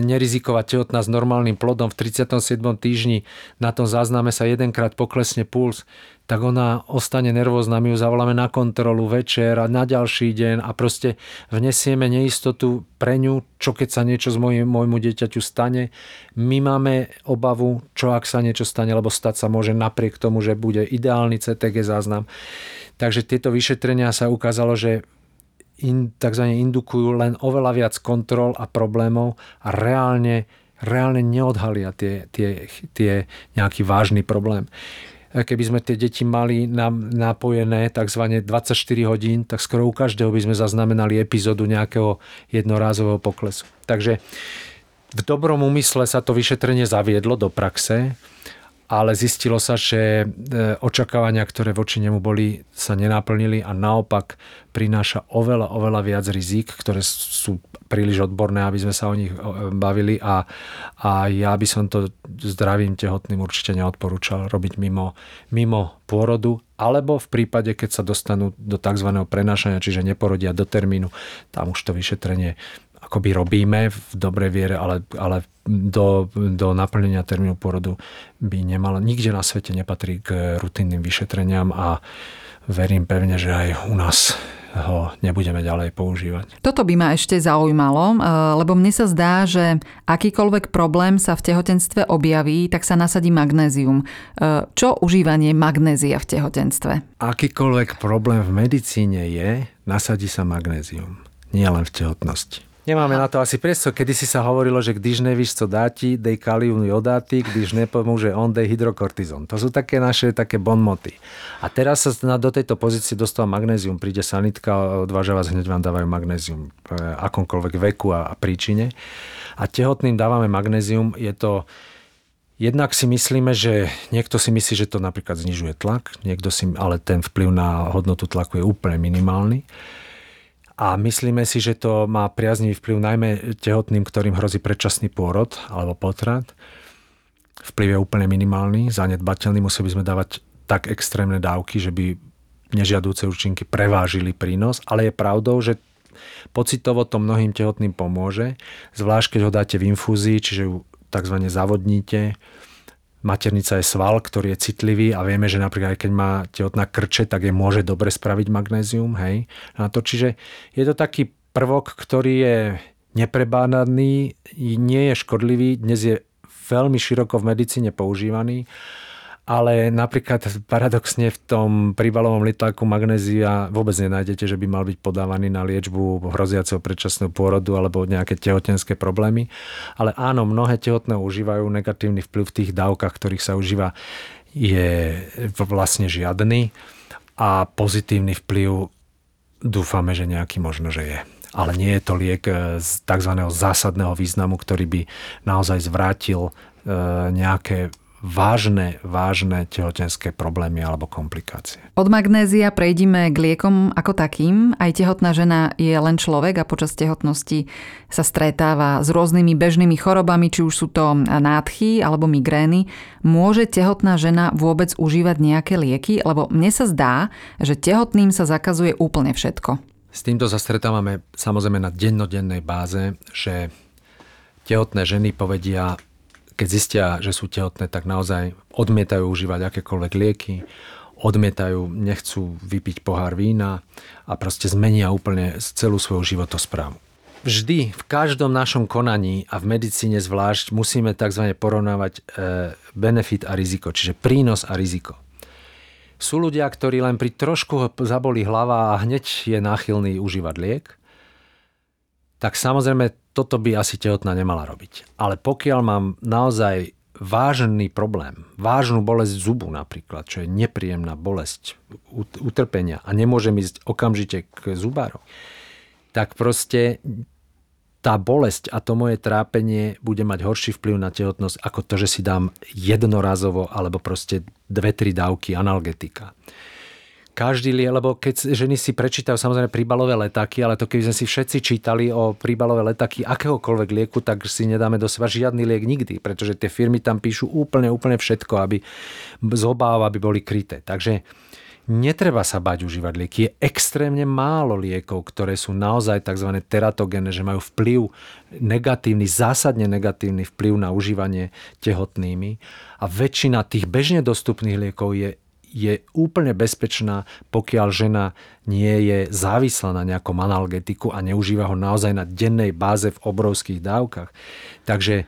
nerizikovať tehotná s normálnym plodom v 37. týždni, na tom zázname sa jedenkrát poklesne puls, tak ona ostane nervózna, my ju zavoláme na kontrolu večer a na ďalší deň a proste vnesieme neistotu pre ňu, čo keď sa niečo z môj, môjmu dieťaťu stane. My máme obavu, čo ak sa niečo stane, lebo stať sa môže napriek tomu, že bude ideálny CTG záznam. Takže tieto vyšetrenia sa ukázalo, že in, tzv. indukujú len oveľa viac kontrol a problémov a reálne, reálne neodhalia tie, tie, tie nejaký vážny problém. Keby sme tie deti mali napojené tzv. 24 hodín, tak skoro u každého by sme zaznamenali epizódu nejakého jednorázového poklesu. Takže v dobrom úmysle sa to vyšetrenie zaviedlo do praxe ale zistilo sa, že e, očakávania, ktoré voči nemu boli, sa nenaplnili a naopak prináša oveľa, oveľa viac rizík, ktoré sú príliš odborné, aby sme sa o nich bavili a, a ja by som to zdravým tehotným určite neodporúčal robiť mimo, mimo pôrodu, alebo v prípade, keď sa dostanú do tzv. prenášania, čiže neporodia do termínu, tam už to vyšetrenie akoby robíme v dobrej viere, ale, ale do, do naplnenia termínu porodu by nemala, nikde na svete nepatrí k rutinným vyšetreniam a verím pevne, že aj u nás ho nebudeme ďalej používať. Toto by ma ešte zaujímalo, eh, lebo mne sa zdá, že akýkoľvek problém sa v tehotenstve objaví, tak sa nasadí magnézium. Eh, čo užívanie magnézia v tehotenstve? Akýkoľvek problém v medicíne je, nasadí sa magnézium. Nie len v tehotnosti. Nemáme na to asi priestor. Kedy si sa hovorilo, že když nevíš, co dáti, dej kalium jodáty, když nepomôže on, dej hydrokortizon. To sú také naše také bonmoty. A teraz sa do tejto pozície dostáva magnézium. Príde sanitka odváža vás, hneď vám dávajú magnézium v akomkoľvek veku a, a príčine. A tehotným dávame magnézium. Je to Jednak si myslíme, že niekto si myslí, že to napríklad znižuje tlak, niekto si, ale ten vplyv na hodnotu tlaku je úplne minimálny. A myslíme si, že to má priaznivý vplyv najmä tehotným, ktorým hrozí predčasný pôrod alebo potrat. Vplyv je úplne minimálny, zanedbateľný, museli by sme dávať tak extrémne dávky, že by nežiadúce účinky prevážili prínos, ale je pravdou, že pocitovo to mnohým tehotným pomôže, zvlášť keď ho dáte v infúzii, čiže ju tzv. zavodníte Maternica je sval, ktorý je citlivý a vieme, že napríklad aj keď má tehotná krče, tak je môže dobre spraviť magnézium. Hej, na to. Čiže je to taký prvok, ktorý je neprebánaný, nie je škodlivý, dnes je veľmi široko v medicíne používaný ale napríklad paradoxne v tom príbalovom litláku magnézia vôbec nenájdete, že by mal byť podávaný na liečbu hroziaceho predčasného pôrodu alebo nejaké tehotenské problémy. Ale áno, mnohé tehotné užívajú negatívny vplyv v tých dávkach, ktorých sa užíva je vlastne žiadny a pozitívny vplyv dúfame, že nejaký možno, že je ale nie je to liek z tzv. zásadného významu, ktorý by naozaj zvrátil e, nejaké vážne, vážne tehotenské problémy alebo komplikácie. Od magnézia prejdime k liekom ako takým. Aj tehotná žena je len človek a počas tehotnosti sa stretáva s rôznymi bežnými chorobami, či už sú to nádchy alebo migrény. Môže tehotná žena vôbec užívať nejaké lieky? Lebo mne sa zdá, že tehotným sa zakazuje úplne všetko. S týmto sa stretávame samozrejme na dennodennej báze, že tehotné ženy povedia, keď zistia, že sú tehotné, tak naozaj odmietajú užívať akékoľvek lieky, odmietajú, nechcú vypiť pohár vína a proste zmenia úplne celú svoju životosprávu. Vždy, v každom našom konaní a v medicíne zvlášť musíme tzv. porovnávať e, benefit a riziko, čiže prínos a riziko. Sú ľudia, ktorí len pri trošku zaboli hlava a hneď je náchylný užívať liek, tak samozrejme toto by asi tehotná nemala robiť. Ale pokiaľ mám naozaj vážny problém, vážnu bolesť zubu napríklad, čo je nepríjemná bolesť utrpenia a nemôžem ísť okamžite k zubáru, tak proste tá bolesť a to moje trápenie bude mať horší vplyv na tehotnosť ako to, že si dám jednorazovo alebo proste dve, tri dávky analgetika každý lebo keď ženy si prečítajú samozrejme príbalové letáky, ale to keby sme si všetci čítali o príbalové letáky akéhokoľvek lieku, tak si nedáme do seba žiadny liek nikdy, pretože tie firmy tam píšu úplne, úplne všetko, aby z obáv, aby boli kryté. Takže netreba sa bať užívať lieky. Je extrémne málo liekov, ktoré sú naozaj tzv. teratogénne, že majú vplyv negatívny, zásadne negatívny vplyv na užívanie tehotnými. A väčšina tých bežne dostupných liekov je je úplne bezpečná, pokiaľ žena nie je závislá na nejakom analgetiku a neužíva ho naozaj na dennej báze v obrovských dávkach. Takže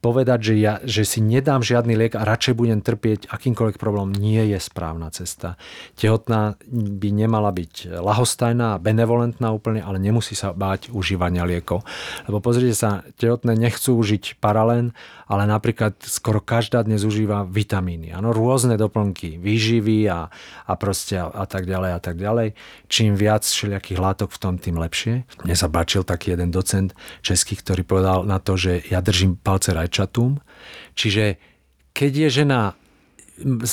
povedať, že, ja, že si nedám žiadny liek a radšej budem trpieť akýmkoľvek problém, nie je správna cesta. Tehotná by nemala byť lahostajná, benevolentná úplne, ale nemusí sa báť užívania liekov. Lebo pozrite sa, tehotné nechcú užiť paralén, ale napríklad skoro každá dnes užíva vitamíny. Áno, rôzne doplnky, výživy a, a proste a, a tak ďalej a tak ďalej. Čím viac všelijakých látok v tom, tým lepšie. Mne sa páčil taký jeden docent český, ktorý povedal na to, že ja držím palce rajčatúm. Čiže keď je žena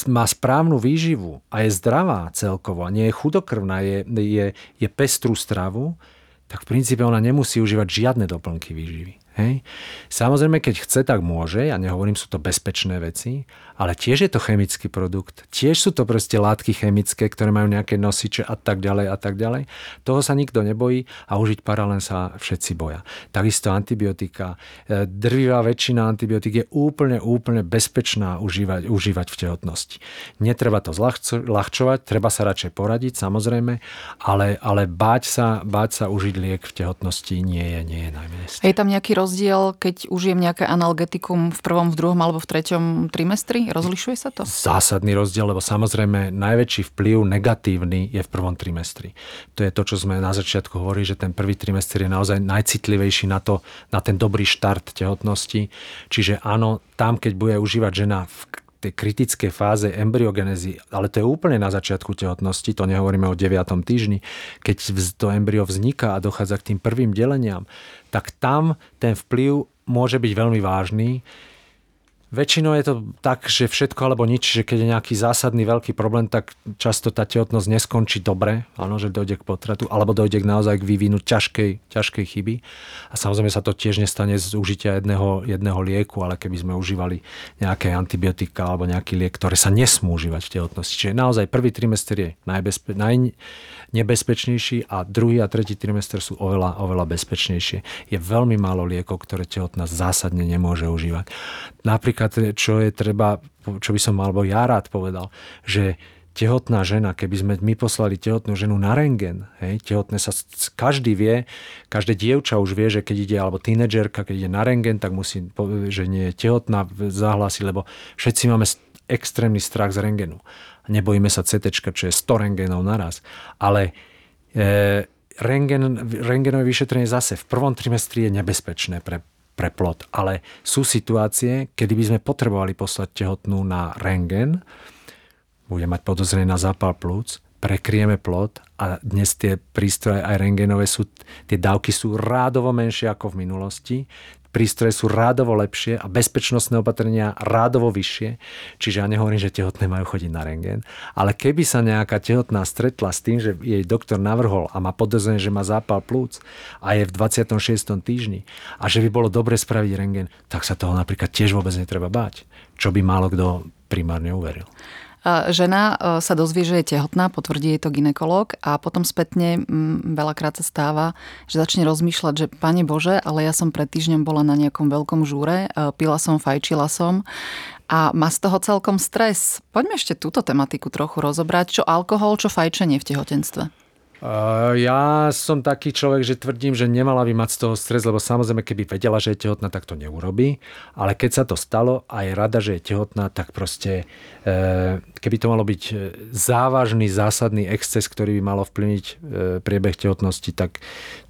má správnu výživu a je zdravá celkovo nie je chudokrvná, je, je, je pestrú stravu, tak v princípe ona nemusí užívať žiadne doplnky výživy. Hej. Samozrejme, keď chce, tak môže. Ja nehovorím, sú to bezpečné veci, ale tiež je to chemický produkt. Tiež sú to proste látky chemické, ktoré majú nejaké nosiče a tak ďalej a tak ďalej. Toho sa nikto nebojí a užiť paralén sa všetci boja. Takisto antibiotika. E, drvivá väčšina antibiotík je úplne, úplne bezpečná užívať, užívať v tehotnosti. Netreba to zľahčovať, treba sa radšej poradiť, samozrejme, ale, ale báť, sa, báť sa užiť liek v tehotnosti nie je, nie je najmenej. Je tam nejaký rozdiel, keď užijem nejaké analgetikum v prvom, v druhom alebo v treťom trimestri? Rozlišuje sa to? Zásadný rozdiel, lebo samozrejme najväčší vplyv negatívny je v prvom trimestri. To je to, čo sme na začiatku hovorili, že ten prvý trimester je naozaj najcitlivejší na, to, na ten dobrý štart tehotnosti. Čiže áno, tam, keď bude užívať žena v tej kritickej fáze embryogenezy, ale to je úplne na začiatku tehotnosti, to nehovoríme o 9. týždni, keď to embryo vzniká a dochádza k tým prvým deleniam, tak tam ten vplyv môže byť veľmi vážny. Väčšinou je to tak, že všetko alebo nič, že keď je nejaký zásadný veľký problém, tak často tá tehotnosť neskončí dobre, áno, že dojde k potratu, alebo dojde k naozaj k vývinu ťažkej, ťažkej chyby. A samozrejme sa to tiež nestane z užítia jedného, jedného lieku, ale keby sme užívali nejaké antibiotika alebo nejaký liek, ktoré sa nesmú užívať v tehotnosti. Čiže naozaj prvý trimester je najbezpe- najnebezpečnejší a druhý a tretí trimester sú oveľa, oveľa bezpečnejšie. Je veľmi málo liekov, ktoré tehotná zásadne nemôže užívať. Napríklad napríklad, čo je treba, čo by som alebo ja rád povedal, že tehotná žena, keby sme my poslali tehotnú ženu na rengen, hej, tehotné sa, každý vie, každé dievča už vie, že keď ide, alebo tínedžerka, keď ide na rengen, tak musí, že nie je tehotná, zahlásiť, lebo všetci máme extrémny strach z rengenu. Nebojíme sa CT, čo je 100 rengenov naraz. Ale e, rengen, rengenové vyšetrenie zase v prvom trimestri je nebezpečné pre, pre plod, ale sú situácie, kedy by sme potrebovali poslať tehotnú na rengen, bude mať podozrenie na zápal plúc, prekrieme plod a dnes tie prístroje aj rengenové sú, tie dávky sú rádovo menšie ako v minulosti prístroje sú rádovo lepšie a bezpečnostné opatrenia rádovo vyššie. Čiže ja nehovorím, že tehotné majú chodiť na rengen, ale keby sa nejaká tehotná stretla s tým, že jej doktor navrhol a má podozrenie, že má zápal plúc a je v 26. týždni a že by bolo dobre spraviť rengen, tak sa toho napríklad tiež vôbec netreba báť, čo by málo kto primárne uveril. Žena e, sa dozvie, že je tehotná, potvrdí jej to ginekolog a potom spätne veľakrát sa stáva, že začne rozmýšľať, že Pane Bože, ale ja som pred týždňom bola na nejakom veľkom žúre, e, pila som, fajčila som a má z toho celkom stres. Poďme ešte túto tematiku trochu rozobrať. Čo alkohol, čo fajčenie v tehotenstve? Ja som taký človek, že tvrdím, že nemala by mať z toho stres, lebo samozrejme, keby vedela, že je tehotná, tak to neurobí. Ale keď sa to stalo a je rada, že je tehotná, tak proste, e, keby to malo byť e, závažný, zásadný exces, ktorý by malo vplyvniť priebeh tehotnosti, tak,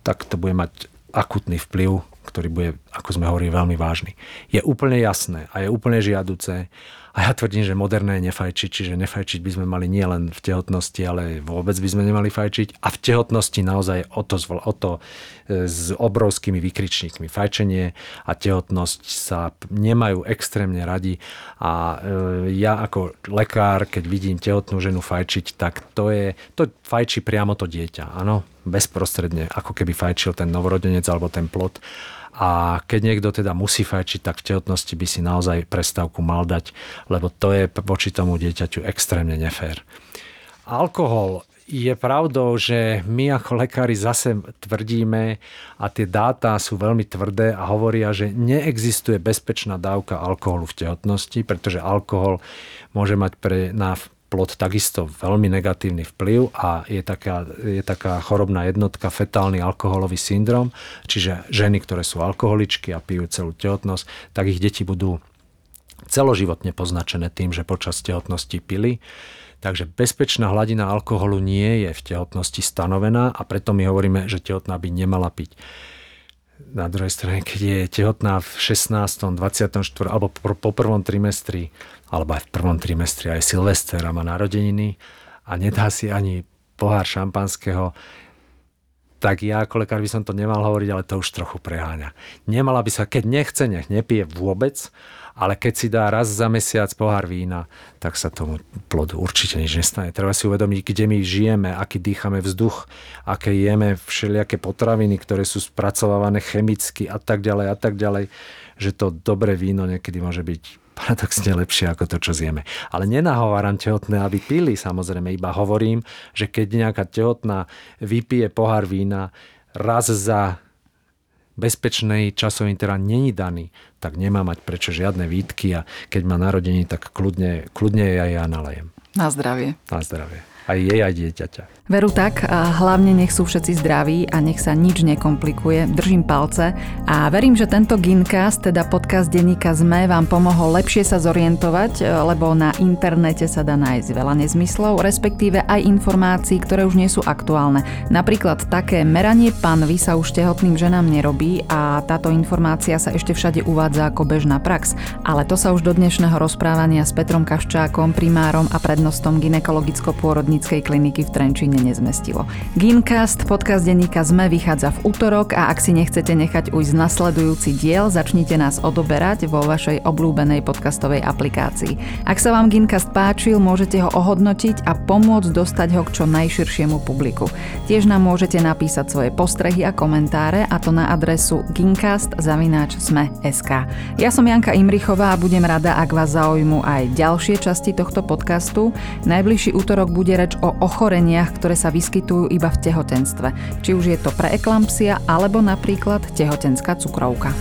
tak to bude mať akutný vplyv, ktorý bude, ako sme hovorili, veľmi vážny. Je úplne jasné a je úplne žiaduce, a ja tvrdím, že moderné je nefajčiť, čiže nefajčiť by sme mali nie len v tehotnosti, ale vôbec by sme nemali fajčiť. A v tehotnosti naozaj o to, o to e, s obrovskými vykričníkmi. Fajčenie a tehotnosť sa nemajú extrémne radi a e, ja ako lekár, keď vidím tehotnú ženu fajčiť, tak to je, to fajčí priamo to dieťa, áno, bezprostredne, ako keby fajčil ten novorodenec alebo ten plot a keď niekto teda musí fajčiť, tak v tehotnosti by si naozaj prestávku mal dať, lebo to je voči tomu dieťaťu extrémne nefér. Alkohol je pravdou, že my ako lekári zase tvrdíme a tie dáta sú veľmi tvrdé a hovoria, že neexistuje bezpečná dávka alkoholu v tehotnosti, pretože alkohol môže mať pre, na plod takisto veľmi negatívny vplyv a je taká, je taká chorobná jednotka fetálny alkoholový syndrom, čiže ženy, ktoré sú alkoholičky a pijú celú tehotnosť, tak ich deti budú celoživotne poznačené tým, že počas tehotnosti pili. Takže bezpečná hladina alkoholu nie je v tehotnosti stanovená a preto my hovoríme, že tehotná by nemala piť na druhej strane, keď je tehotná v 16., 24. alebo po prvom trimestri, alebo aj v prvom trimestri aj Silvester a má narodeniny a nedá si ani pohár šampanského, tak ja ako lekár by som to nemal hovoriť, ale to už trochu preháňa. Nemala by sa, keď nechce, nech nepije vôbec, ale keď si dá raz za mesiac pohár vína, tak sa tomu plodu určite nič nestane. Treba si uvedomiť, kde my žijeme, aký dýchame vzduch, aké jeme všelijaké potraviny, ktoré sú spracovávané chemicky a tak ďalej a tak ďalej, že to dobré víno niekedy môže byť paradoxne lepšie ako to, čo zjeme. Ale nenahováram tehotné, aby pili, samozrejme, iba hovorím, že keď nejaká tehotná vypije pohár vína raz za bezpečnej časový interval není daný, tak nemá mať prečo žiadne výtky a keď má narodení, tak kľudne, kľudne aj ja nalejem. Na zdravie. Na zdravie. Aj jej, aj dieťaťa. Veru tak a hlavne nech sú všetci zdraví a nech sa nič nekomplikuje. Držím palce a verím, že tento Gincast, teda podcast denníka ZME, vám pomohol lepšie sa zorientovať, lebo na internete sa dá nájsť veľa nezmyslov, respektíve aj informácií, ktoré už nie sú aktuálne. Napríklad také meranie panvy sa už tehotným ženám nerobí a táto informácia sa ešte všade uvádza ako bežná prax. Ale to sa už do dnešného rozprávania s Petrom Kaščákom, primárom a prednostom ginekologicko-pôrodníckej kliniky v Trenčine úplne nezmestilo. Gincast, podcast denníka ZME vychádza v útorok a ak si nechcete nechať ujsť nasledujúci diel, začnite nás odoberať vo vašej obľúbenej podcastovej aplikácii. Ak sa vám Gincast páčil, môžete ho ohodnotiť a pomôcť dostať ho k čo najširšiemu publiku. Tiež nám môžete napísať svoje postrehy a komentáre a to na adresu gincast.sme.sk. Ja som Janka Imrichová a budem rada, ak vás zaujímu aj ďalšie časti tohto podcastu. Najbližší útorok bude reč o ochoreniach, ktoré sa vyskytujú iba v tehotenstve, či už je to preeklampsia alebo napríklad tehotenská cukrovka.